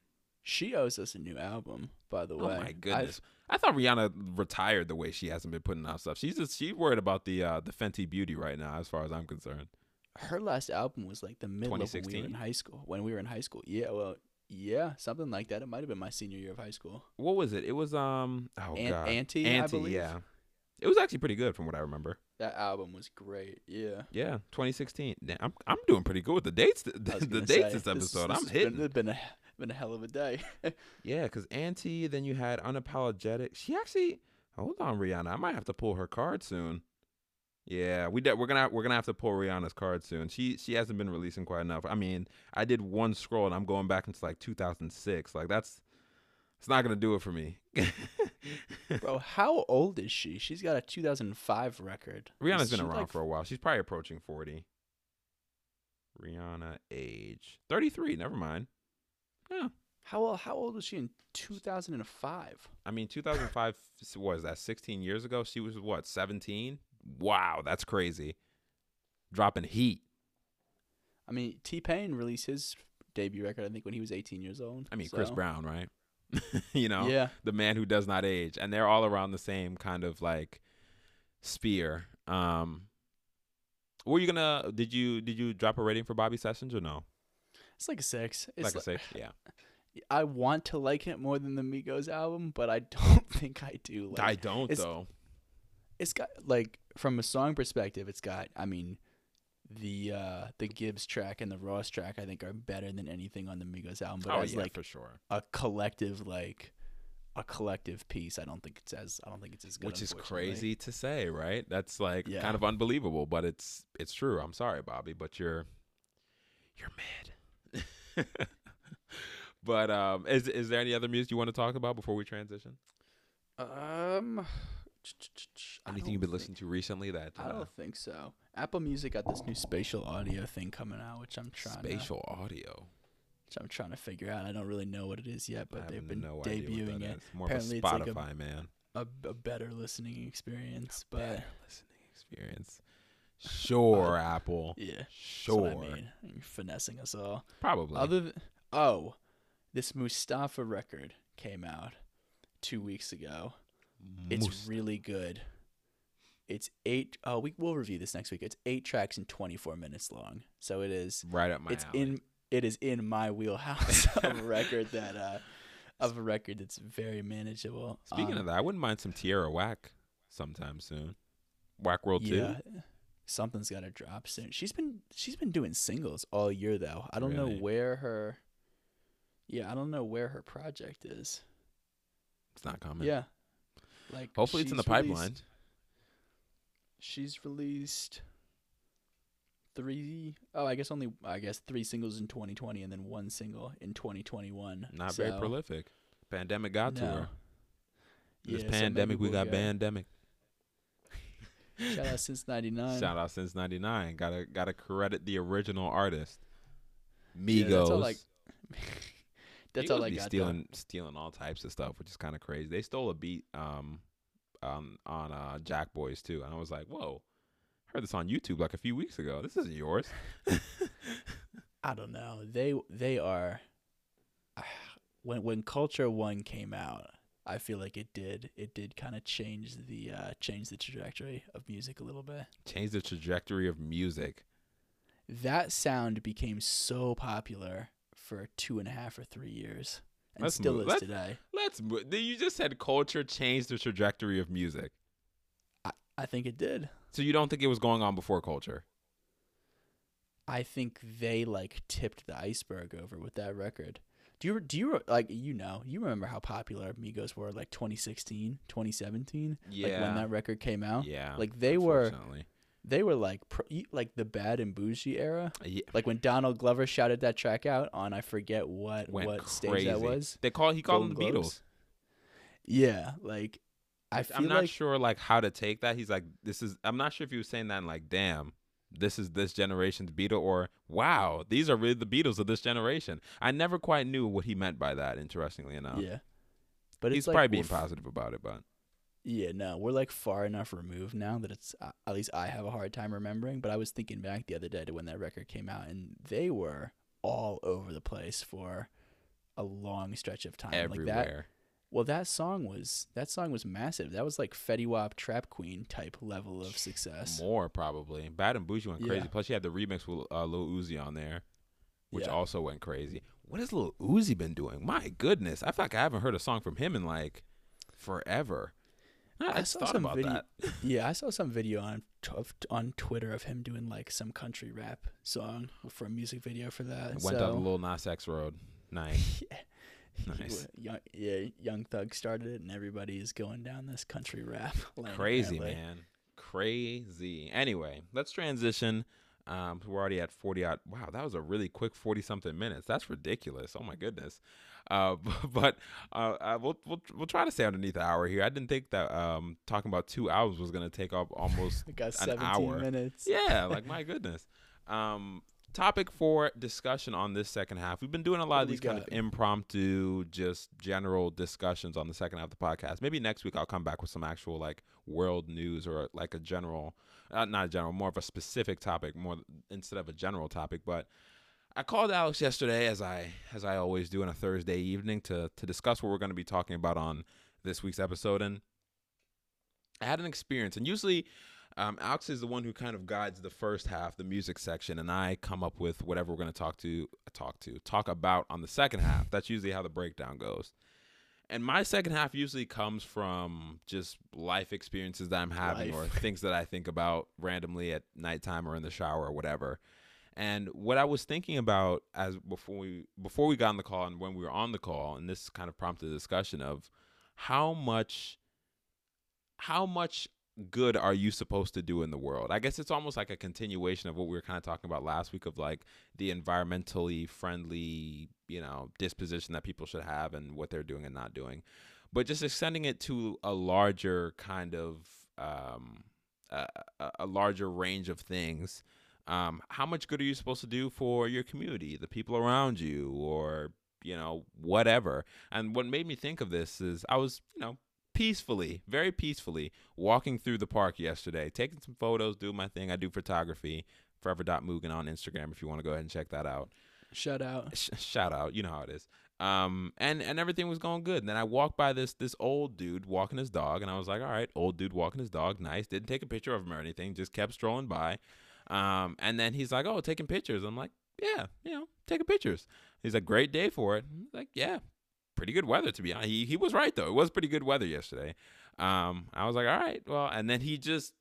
She owes us a new album, by the way. Oh my I've- goodness! I thought Rihanna retired the way she hasn't been putting out stuff. She's just she's worried about the uh, the Fenty Beauty right now, as far as I'm concerned. her last album was like the middle of when we were 2016? in high school. When we were in high school, yeah, well, yeah, something like that. It might have been my senior year of high school. What was it? It was um oh An- god, Anti, I Anti, believe. yeah. It was actually pretty good from what I remember. That album was great. Yeah. Yeah, 2016. Damn, I'm I'm doing pretty good with the dates. The, the dates say, this episode, this I'm hitting. Been, it's been a been a hell of a day. Yeah, because Anti, then you had Unapologetic. She actually, hold on, Rihanna. I might have to pull her card soon. Yeah, we de- we're gonna we're gonna have to pull Rihanna's card soon. She she hasn't been releasing quite enough. I mean, I did one scroll and I'm going back into like 2006. Like that's it's not gonna do it for me. Bro, how old is she? She's got a 2005 record. Rihanna's been around like, for a while. She's probably approaching 40. Rihanna age 33. Never mind. Yeah, How old? How old was she in 2005? I mean 2005 was that 16 years ago. She was what 17. wow, that's crazy. Dropping heat. I mean, T-Pain released his debut record I think when he was 18 years old. I mean, Chris Brown, right? you know, Yeah. the man who does not age, and they're all around the same kind of like spear. Um, were you gonna? Did you did you drop a rating for Bobby Sessions or no? It's like a six. It's like I li- say, yeah. I want to like it more than the Migos album, but I don't think I do. Like, I don't it's- though. it's got like from a song perspective, it's got. I mean, the uh the Gibbs track and the Ross track I think are better than anything on the Migos album. But oh as yeah, like for sure. a collective like a collective piece, I don't think it's as I don't think it's as good. Which is crazy to say, right? That's like Yeah. kind of unbelievable, but it's it's true. I'm sorry, Bobby, but you're you're mad. but um, is is there any other music you want to talk about before we transition? Um, I Anything you've been listening to recently that I uh, don't think so. Apple Music got this new spatial audio thing coming out, which I'm trying to, spatial audio? which I'm trying to figure out. I don't really know what it is yet, but have they've been no debuting it. is. More Apparently of it's a like a- Spotify man. A, a better listening experience, but Better listening experience. Sure, Apple. yeah, Sure, I mean. You're finessing us all. probably. Other th- oh, this Mustafa record came out two weeks ago. It's really good. It's eight. we we'll review this next week. It's eight tracks and twenty four minutes long. So it is right up my it's alley. in it is in my wheelhouse of a record that uh of a record that's very manageable. Speaking Um, of that, I wouldn't mind some Tierra Whack sometime soon. Whack World yeah, Two. something's got to drop soon. She's been she's been doing singles all year though. I don't know where her Yeah, I don't know where her project is. It's not coming. Yeah. Like Hopefully, it's in the released- pipeline. She's released three oh I guess only I guess three singles in 2020 and then one single in 2021. Not very prolific. Pandemic got to her. This Yeah, so pandemic, maybe we got get- pandemic. Shout out since 99. Shout out since '99. Gotta gotta credit the original artist. Migos. Yeah, that's all, like, That's Migos all I be got. though. stealing stealing all types of stuff, which is kind of crazy. They stole a beat um um on uh Jack Boys too, and I was like, whoa. Heard this on YouTube like a few weeks ago. This isn't yours. I don't know. They they are when when Culture One came out, I feel like it did it did kind of change the uh change the trajectory of music a little bit. Change the trajectory of music. That sound became so popular for two and a half or three years, and Let's still move- is let's- today. Let's. mo- You just said culture changed the trajectory of music. I think it did. So you don't think it was going on before culture? I think they like tipped the iceberg over with that record. Do you do you like you know you remember how popular Migos were like 2016, 2017, like when that record came out? yeah. Like they were. They were like pro, like the bad and bougie era. Yeah, Like when Donald Glover shouted that track out on I forget what went what stage that was. They call he called them Golden the Beatles. Yeah, like I feel I'm not like sure like how to take that. He's like, this is. I'm not sure if he was saying that in like, damn, this is this generation's Beatle, or wow, these are really the Beatles of this generation. I never quite knew what he meant by that. Interestingly enough, yeah. But he's it's like probably being positive about it, but Yeah, no, we're like far enough removed now that it's uh, at least I have a hard time remembering. But I was thinking back the other day to when that record came out, and they were all over the place for a long stretch of time. Like that, everywhere. well, that song was that song was massive. That was like Fetty Wap Trap Queen type level of success. More probably. Bad and Bougie went crazy. Yeah. Plus, you had the remix with uh, Lil Uzi on there, which Yeah. also went crazy. What has Lil Uzi been doing? My goodness, I feel like I haven't heard a song from him in like forever. I, I saw thought some about video- that. yeah, I saw some video on on Twitter of him doing like some country rap song for a music video for that. Went so, down the Lil Nas X road. Nice. yeah. Nice. Young, yeah, Young Thug started it, and everybody is going down this country rap lane. Crazy apparently. man. Crazy. Anyway, let's transition. Um, we're already at forty odd. Wow, that was a really quick forty something minutes. That's ridiculous. Oh my goodness. Uh, but uh, we'll we'll we'll try to stay underneath the hour here. I didn't think that um talking about two hours was gonna take up almost An 17 hour. minutes. yeah. Like my goodness. Um, topic for discussion on this second half. We've been doing a lot of these kind of impromptu, just general discussions on the second half of the podcast. Maybe next week I'll come back with some actual like world news or like a general, uh, not a general, more of a specific topic, more instead of a general topic. But I called Alex yesterday, as I as I always do on a Thursday evening, to to discuss what we're going to be talking about on this week's episode, and I had an experience. And usually, um, Alex is the one who kind of guides the first half, the music section, and I come up with whatever we're going to talk to, talk to, talk about on the second half. That's usually how the breakdown goes. And my second half usually comes from just life experiences that I'm having or things that I think about randomly at nighttime or in the shower or whatever. And what I was thinking about as before we before we got on the call and when we were on the call, and this kind of prompted a discussion of how much how much good are you supposed to do in the world? I guess it's almost like a continuation of what we were kind of talking about last week of like the environmentally friendly, you know, disposition that people should have and what they're doing and not doing. But just extending it to a larger kind of um a, a- larger range of things. Um, how much good are you supposed to do for your community, the people around you, or you know, whatever? And what made me think of this is I was, you know, peacefully, very peacefully walking through the park yesterday, taking some photos, doing my thing. I do photography. Forever.mugen on Instagram if you want to go ahead and check that out. Shout out. Sh- shout out, you know how it is. Um, and and everything was going good. And then I walked by this this old dude walking his dog, and I was like, all right, old dude walking his dog, nice. Didn't take a picture of him or anything, just kept strolling by. Um, and then he's like, oh, taking pictures. I'm like, yeah, you know, taking pictures. He's like, great day for it. I'm like, yeah, pretty good weather to be honest. He he was right though. It was pretty good weather yesterday. Um, I was like, all right, well, and then he just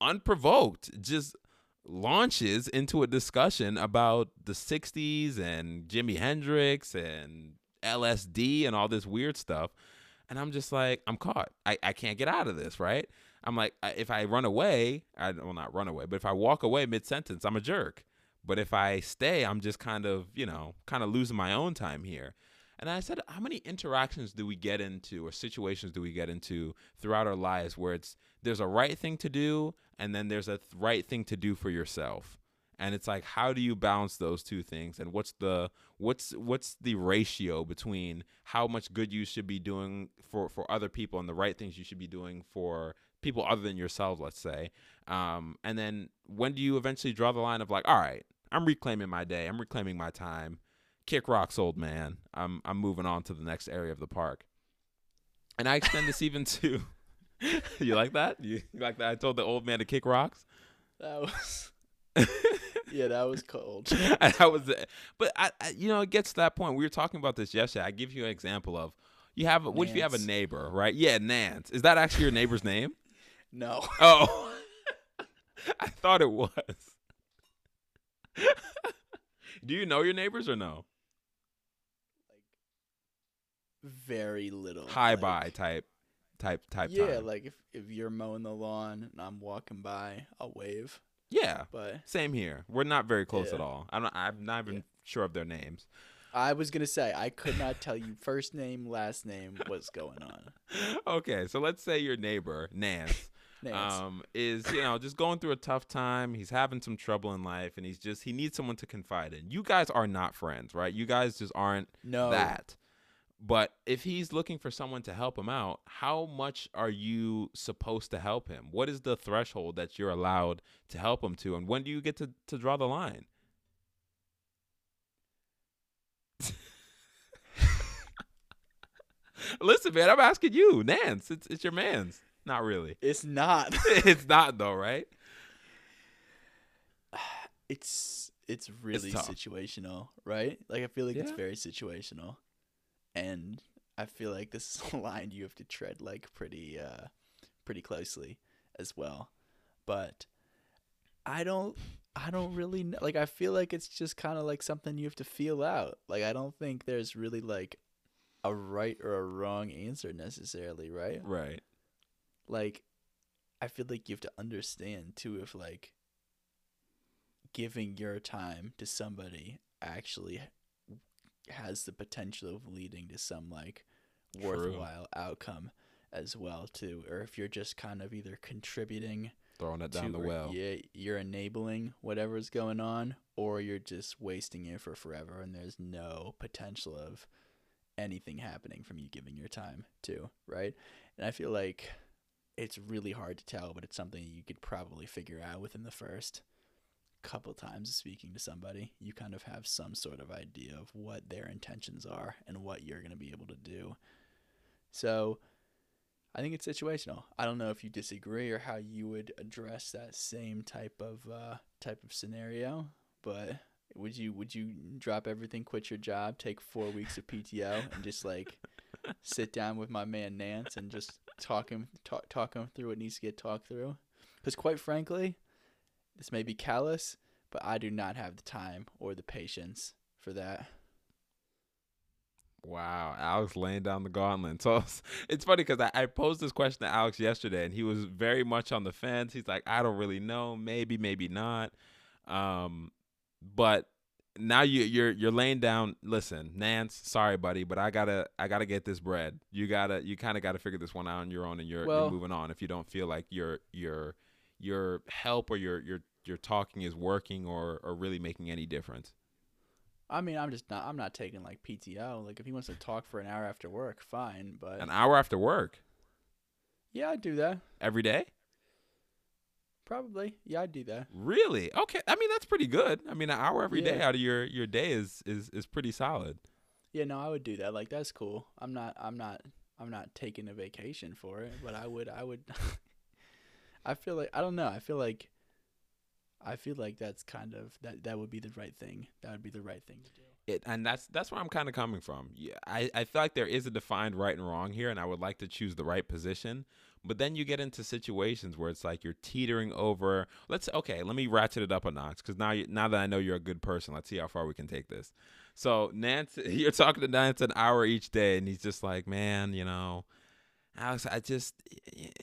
unprovoked just launches into a discussion about the 60s and Jimi Hendrix and LSD and all this weird stuff. And I'm just like, I'm caught. I, I can't get out of this, right? I'm like, if I run away, I will not run away, but if I walk away mid sentence, I'm a jerk. But if I stay, I'm just kind of, you know, kind of losing my own time here. And I said, how many interactions do we get into or situations do we get into throughout our lives where it's there's a right thing to do and then there's a th- right thing to do for yourself. And it's like how do you balance those two things and what's the what's what's the ratio between how much good you should be doing for for other people and the right things you should be doing for people other than yourself, let's say. Um, and then when do you eventually draw the line of like, all right, I'm reclaiming my day, I'm reclaiming my time. Kick rocks, old man. I'm I'm moving on to the next area of the park. And I extend this even to you like that? You, you like that? I told the old man to kick rocks. That was yeah, that was cold. I was, but I, I, you know, it gets to that point. We were talking about this yesterday. I give you an example of you have. What if you have a neighbor, right? Yeah, Nance. Is that actually your neighbor's name? No. Oh, I thought it was. Do you know your neighbors or no? Like very little. Hi like- bye type, type type. Yeah, time. like if if you're mowing the lawn and I'm walking by, I'll wave. yeah. But Same here. We're not very close at all. I'm not. I'm not even Yeah. sure of their names. I was gonna say I could not tell you first name, last name, what's going on. okay, so let's say your neighbor Nance. Um, is you know just going through a tough time. He's having some trouble in life, and he's just he needs someone to confide in. You guys are not friends, right? You guys just aren't no. that. But if he's looking for someone to help him out, how much are you supposed to help him? What is the threshold that you're allowed to help him to, and when do you get to to draw the line? Listen, man, I'm asking you, Nance. It's it's your man's. Not really. It's not. it's not though, right? it's it's really tough. situational, right? Like I feel like it's very situational. And I feel like this is a line you have to tread like pretty uh pretty closely as well. But I don't I don't really know. like I feel like it's just kind of like something you have to feel out. Like I don't think there's really like a right or a wrong answer necessarily, right? Right. Like I feel like you have to understand too if like giving your time to somebody actually has the potential of leading to some like True. worthwhile outcome as well too or if you're just kind of either contributing Throwing it down the well. Yeah, you're enabling whatever's going on, or you're just wasting it for forever, and there's no potential of anything happening from you giving your time to, right? And I feel like it's really hard to tell, but it's something you could probably figure out within the first couple times of speaking to somebody. You kind of have some sort of idea of what their intentions are and what you're going to be able to do. So, I think it's situational. I don't know if you disagree or how you would address that same type of uh, type of scenario, but would you would you drop everything, quit your job, take four weeks of PTO, and just like sit down with my man Nance and just talk him talk talk him through what needs to get talked through? Because quite frankly, this may be callous, but I do not have the time or the patience for that. Wow, Alex laying down the gauntlet. So it's, funny because I, I posed this question to Alex yesterday, and he was very much on the fence. He's like, I don't really know, maybe, maybe not. Um, but now you, you're you're laying down. Listen, Nance, sorry, buddy, but I gotta I gotta get this bread. You gotta you kind of gotta figure this one out on your own, and you're, Well- you're moving on. If you don't feel like your your your help or your your your talking is working or or really making any difference. I mean, I'm just not. I'm not taking like PTO. Like, if he wants to talk for an hour after work, fine. But An hour after work yeah, I'd do that. every day. Probably. Yeah, I'd do that. Really? Okay. I mean, that's pretty good. I mean, an hour every day Yeah. out of your your day is is is pretty solid. Yeah, no, I would do that. Like, that's cool. I'm not. I'm not. I'm not taking a vacation for it, but I would. I would. I feel like I don't know. I feel like. I feel like that's kind of that. That would be the right thing. That would be the right thing to do. It, and that's that's where I'm kind of coming from. Yeah, I, I feel like there is a defined right and wrong here, and I would like to choose the right position. But then you get into situations where it's like you're teetering over. Let's okay, let me ratchet it up a notch because now you, now that I know you're a good person, let's see how far we can take this. So Nance, you're talking to Nance an hour each day, and he's just like, man, you know, Alex, I just,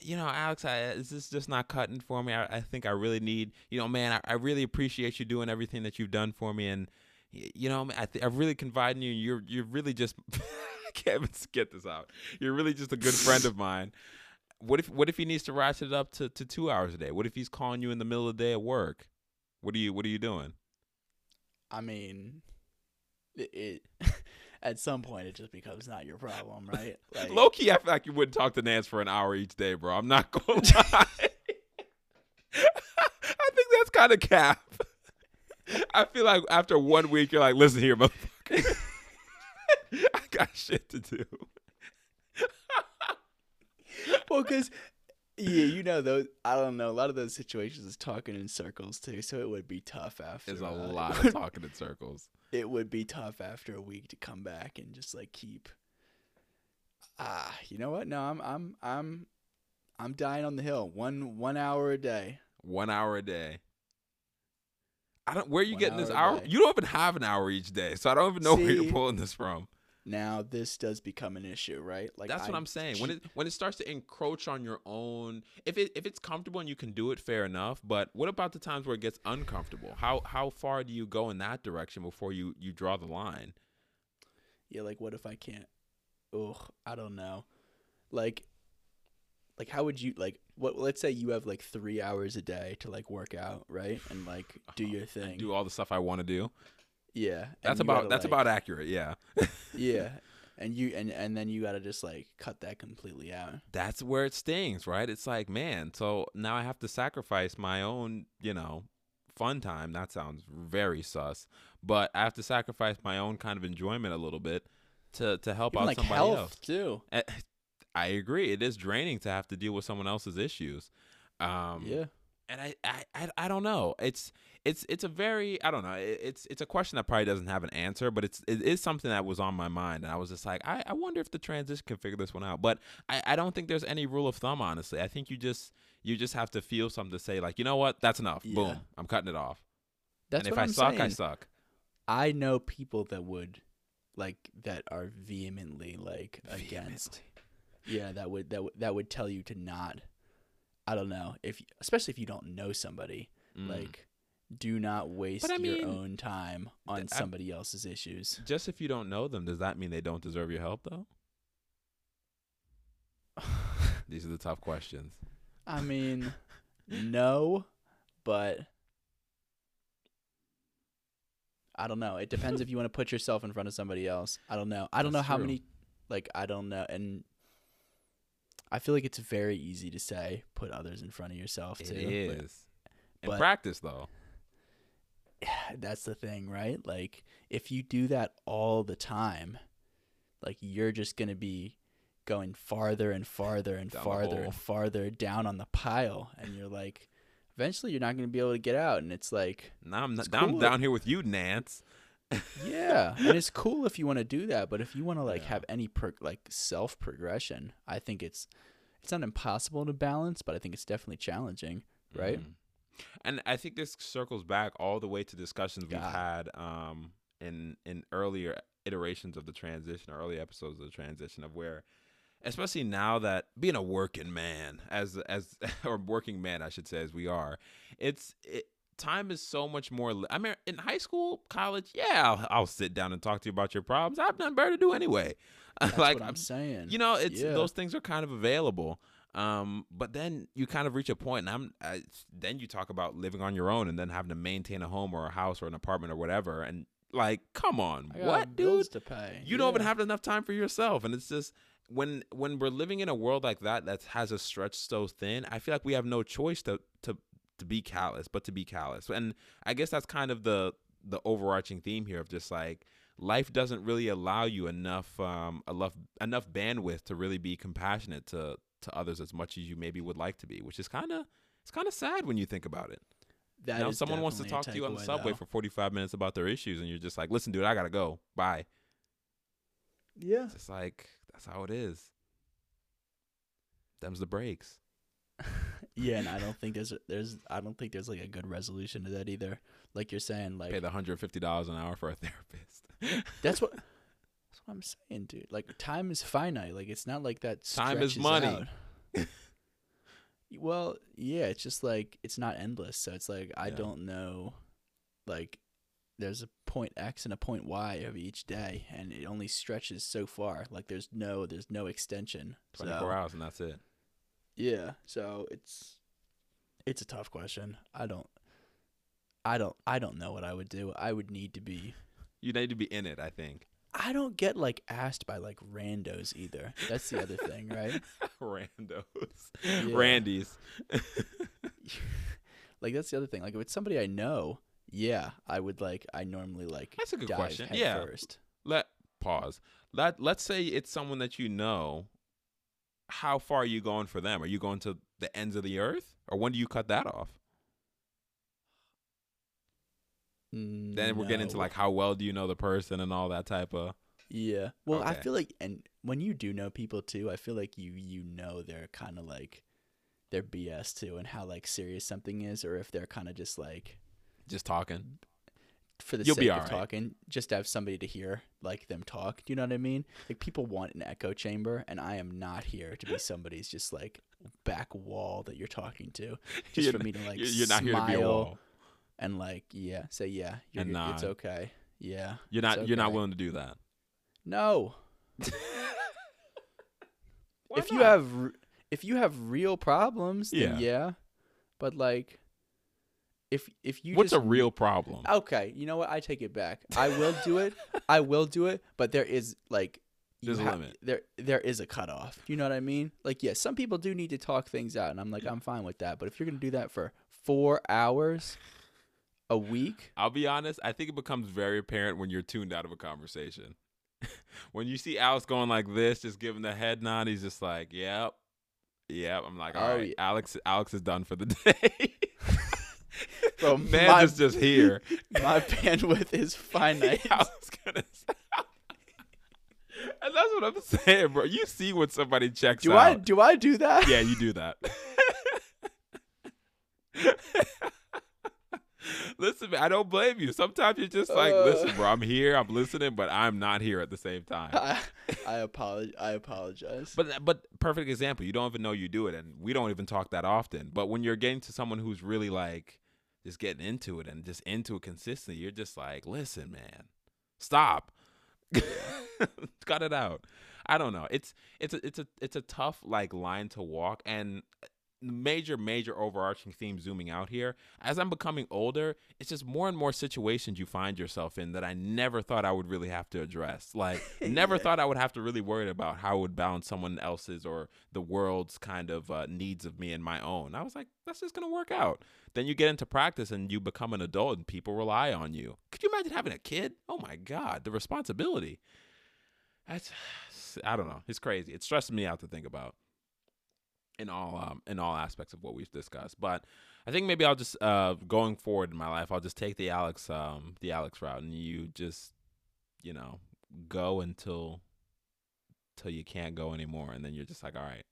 you know, Alex, I, is this just not cutting for me? I, I think I really need, you know, man, I, I really appreciate you doing everything that you've done for me, and you know, I th- I've really confide in you. You're you're really just I can't even get this out. You're really just a good friend of mine. What if what if he needs to ratchet it up to, to two hours a day? What if he's calling you in the middle of the day at work? What are you What are you doing? I mean, it, it at some point it just becomes not your problem, right? Like, Low key, I feel like you wouldn't talk to Nance for an hour each day, bro. I'm not gonna lie. I think that's kind of cap. I feel like after one week, you're like, listen here, motherfucker. I got shit to do. well, because yeah, you know those. I don't know. A lot of those situations is talking in circles too, so it would be tough after. There's a uh, lot of would- talking in circles. It would be tough after a week to come back and just like keep. Ah, you know what? No, I'm I'm I'm I'm dying on the hill. One one hour a day. One hour a day. I don't. Where are you One getting this hour hour? You don't even have an hour each day, so I don't even know where you're pulling this from. Now this does become an issue, right? Like That's what I'm saying. When it when it starts to encroach on your own, if it if it's comfortable and you can do it, fair enough. But what about the times where it gets uncomfortable? How how far do you go in that direction before you you draw the line? yeah, like what if I can't? Ugh, I don't know. Like, like how would you like? What? Let's say you have like three hours a day to like work out, right? And like do your thing. do all the stuff I want to do. yeah, That's about gotta, that's like- about accurate. Yeah. yeah, and you and and then you gotta just like cut that completely out. that's where it stings, right? It's like, man, so now I have to sacrifice my own, you know, fun time. That sounds very sus, but I have to sacrifice my own kind of enjoyment a little bit to to help Even out like somebody health else. too. Eh, I agree. It is draining to have to deal with someone else's issues. Um, yeah, and I, I, I, I don't know. It's it's it's a very I don't know. It's it's a question that probably doesn't have an answer, but it's it is something that was on my mind, and I was just like, I, I wonder if the transition can figure this one out. But I, I don't think there's any rule of thumb. Honestly, I think you just you just have to feel something to say like, you know what, that's enough. Yeah. Boom, I'm cutting it off. that's and if I I'm suck, saying. I suck. I know people that would like that are vehemently like against. Yeah, that would that would that would tell you to not. I don't know if especially if you don't know somebody. Mm. Like, do not waste I your mean, own time on th- I- somebody else's issues. just if you don't know them, does that mean they don't deserve your help though? These are the tough questions. I mean, no, but I don't know. It depends if you want to put yourself in front of somebody else. I don't know. I don't That's know how true. many like I don't know and I feel like it's very easy to say put others in front of yourself It too. is. but In practice, though. that's the thing, right? Like if you do that all the time, like you're just going to be going farther and farther and Down farther and farther down on the pile and you're like eventually you're not going to be able to get out and it's like Now I'm, It's now I'm down here with you, Nance. Yeah and it's cool if you want to do that but if you want to like Yeah. have any pro- like self progression i think it's it's not impossible to balance but i think it's definitely challenging right Mhm. And I think this circles back all the way to discussions we've had um, in in earlier iterations of the transition, or early episodes of the transition, of where, especially now that being a working man, as as or working man, I should say, as we are, it's it, time is so much more. li- I mean, in high school, college, yeah, I'll, I'll sit down and talk to you about your problems. I've nothing better to do anyway. that's like what i'm I'm- saying you know it's Yeah. those things are kind of available um but then you kind of reach a point and i'm I, then you talk about living on your own and then having to maintain a home or a house or an apartment or whatever and like come on what dude to pay you don't even have enough time for yourself and it's just when when we're living in a world like that that has a stretch so thin i feel like we have no choice to to to be callous but to be callous. And i guess that's kind of the the overarching theme here of just like life doesn't really allow you enough um enough enough bandwidth to really be compassionate to to others as much as you maybe would like to be which is kind of it's kind of sad when you think about it. That now someone wants to talk to you on the subway though. for 45 minutes about their issues and you're just like listen dude i gotta go. Bye. Yeah. It's just like that's how it is. Them's the breaks yeah and i don't think there's there's i don't think there's like a good resolution to that either. Like you're saying like pay the $150 an hour for a therapist. That's what that's what i'm saying dude. Like time is finite. Like it's not like that Time is money. well yeah it's just like it's not endless. So it's like i Yeah. don't know like there's a point x and a point y of each day and it only stretches so far. Like there's no there's no extension. 24 so, hours and that's it yeah so it's it's a tough question i don't i don't i don't know what i would do i would need to be you need to be in it i think I don't get like asked by like randos either. That's the other thing, right? randos Yeah. randy's like that's the other thing. Like if it's somebody I know, yeah, I would like I normally like That's a good question. Yeah. first. let pause let let's say it's someone that you know how far are you going for them? Are you going to the ends of the earth? Or when do you cut that off? Mm, then we're getting into like how well do you know the person and all that type of Yeah. Well, I feel like and when you do know people too, I feel like you you know they're kind of like they're BS too and how like serious something is or if they're kind of just like just talking for the You'll sake of alright. talking, just to have somebody to hear like them talk. Do you know what I mean? Like people want an echo chamber, and I am not here to be somebody's just like back wall that you're talking to, just You're for me to like you're, not here to be a smile wall and like yeah, say yeah, you're And it's okay, yeah. you're not it's you're not willing to do that No, if you have if you have real problems, then Yeah. yeah, but like. If, if you what's just a real problem Okay, you know what? I take it back. I will do it. I will do it, but there is like There's a ha- limit. There there is a cutoff. You know what I mean? Like yes, some people do need to talk things out, and I'm like I'm fine with that. But if you're gonna do that for four hours a week, I'll be honest. I think it becomes very apparent when you're tuned out of a conversation. when you see Alex going like this, just giving the head nod, he's just like, "Yep, yep." I'm like, oh, "All Oh, right, yeah. Alex, Alex is done for the day." Bro, man my- is just here. my bandwidth is finite. I was gonna say. And that's what I'm saying, bro. You see when somebody checks do out. I do I do that? Yeah, you do that. Listen, man, I don't blame you. Sometimes you're just like, Uh. listen, bro, I'm here, I'm listening, but I'm not here at the same time. I, I apologize. I apologize. But but perfect example. You don't even know you do it, and we don't even talk that often. But when you're getting to someone who's really like just getting into it and just into it consistently, you're just like, listen, man, stop, cut it out. I don't know. It's it's a it's a it's a tough like line to walk, and major, major overarching theme zooming out here. As I'm becoming older, it's just more and more situations you find yourself in that I never thought I would really have to address. Like, never Yeah. thought I would have to really worry about how I would balance someone else's or the world's kind of uh, needs of me and my own. I was like, that's just gonna work out. Then you get into practice and you become an adult and people rely on you. Could you imagine having a kid? Oh my God, the responsibility. That's I don't know. It's crazy. It stresses me out to think about in all um in all aspects of what we've discussed. But I think maybe I'll just uh going forward in my life, I'll just take the Alex um the Alex route and you just you know go until till you can't go anymore and then you're just like all right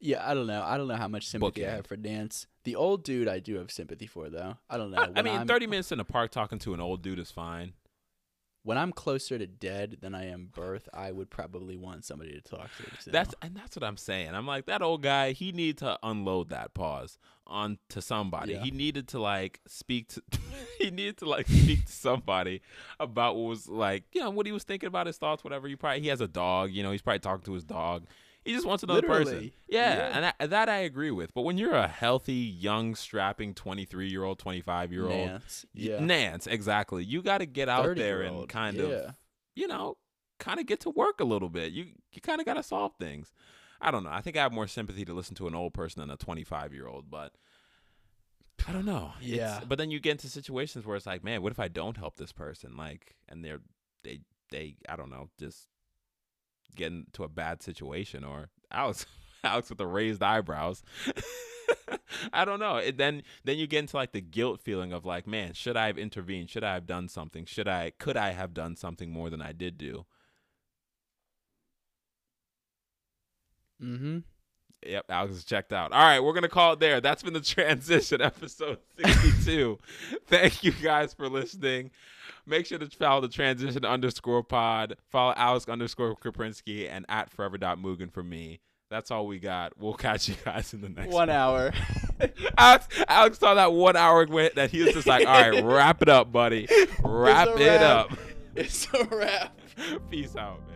Yeah, I don't know. I don't know how much sympathy I have for Dance. The old dude, I do have sympathy for though. I don't know. I, I mean I'm- 30 minutes in a park talking to an old dude is fine When I'm closer to dead than I am birth, I would probably want somebody to talk to. So. That's and that's what I'm saying. I'm like that old guy. He needed to unload that pause on to somebody. Yeah. He needed to like speak to. he needed to like speak to somebody about what was like, you know, what he was thinking about his thoughts, whatever. You probably he has a dog. You know, he's probably talking to his dog. He just wants another person. Yeah, Yeah. and I, that I agree with. But when you're a healthy, young, strapping 23 year old, 25 year old, Nance. Yeah. Nance, exactly. You got to get out there and kind yeah. of you know, kind of get to work a little bit. You you kind of got to solve things. I don't know. I think I have more sympathy to listen to an old person than a 25 year old, but I don't know. It's- Yeah. but then you get into situations where it's like, man, what if I don't help this person? Like, and they're they they I don't know, just get into a bad situation or Alex Alex with the raised eyebrows. I don't know. It, then then you get into like the guilt feeling of like, man, should I have intervened? Should I have done something? Should I could I have done something more than I did do? Mm-hmm. Yep, Alex is checked out. All right, we're gonna call it there. That's been the transition episode sixty-two. Thank you guys for listening. Make sure to follow the transition underscore pod. Follow Alex underscore Kaprinski and at forever.mugen for me. That's all we got. We'll catch you guys in the next One hour. Alex, Alex saw that one hour went that he was just like, all right, wrap it up, buddy. Wrap it wrap. up. it's a wrap. Peace out, man.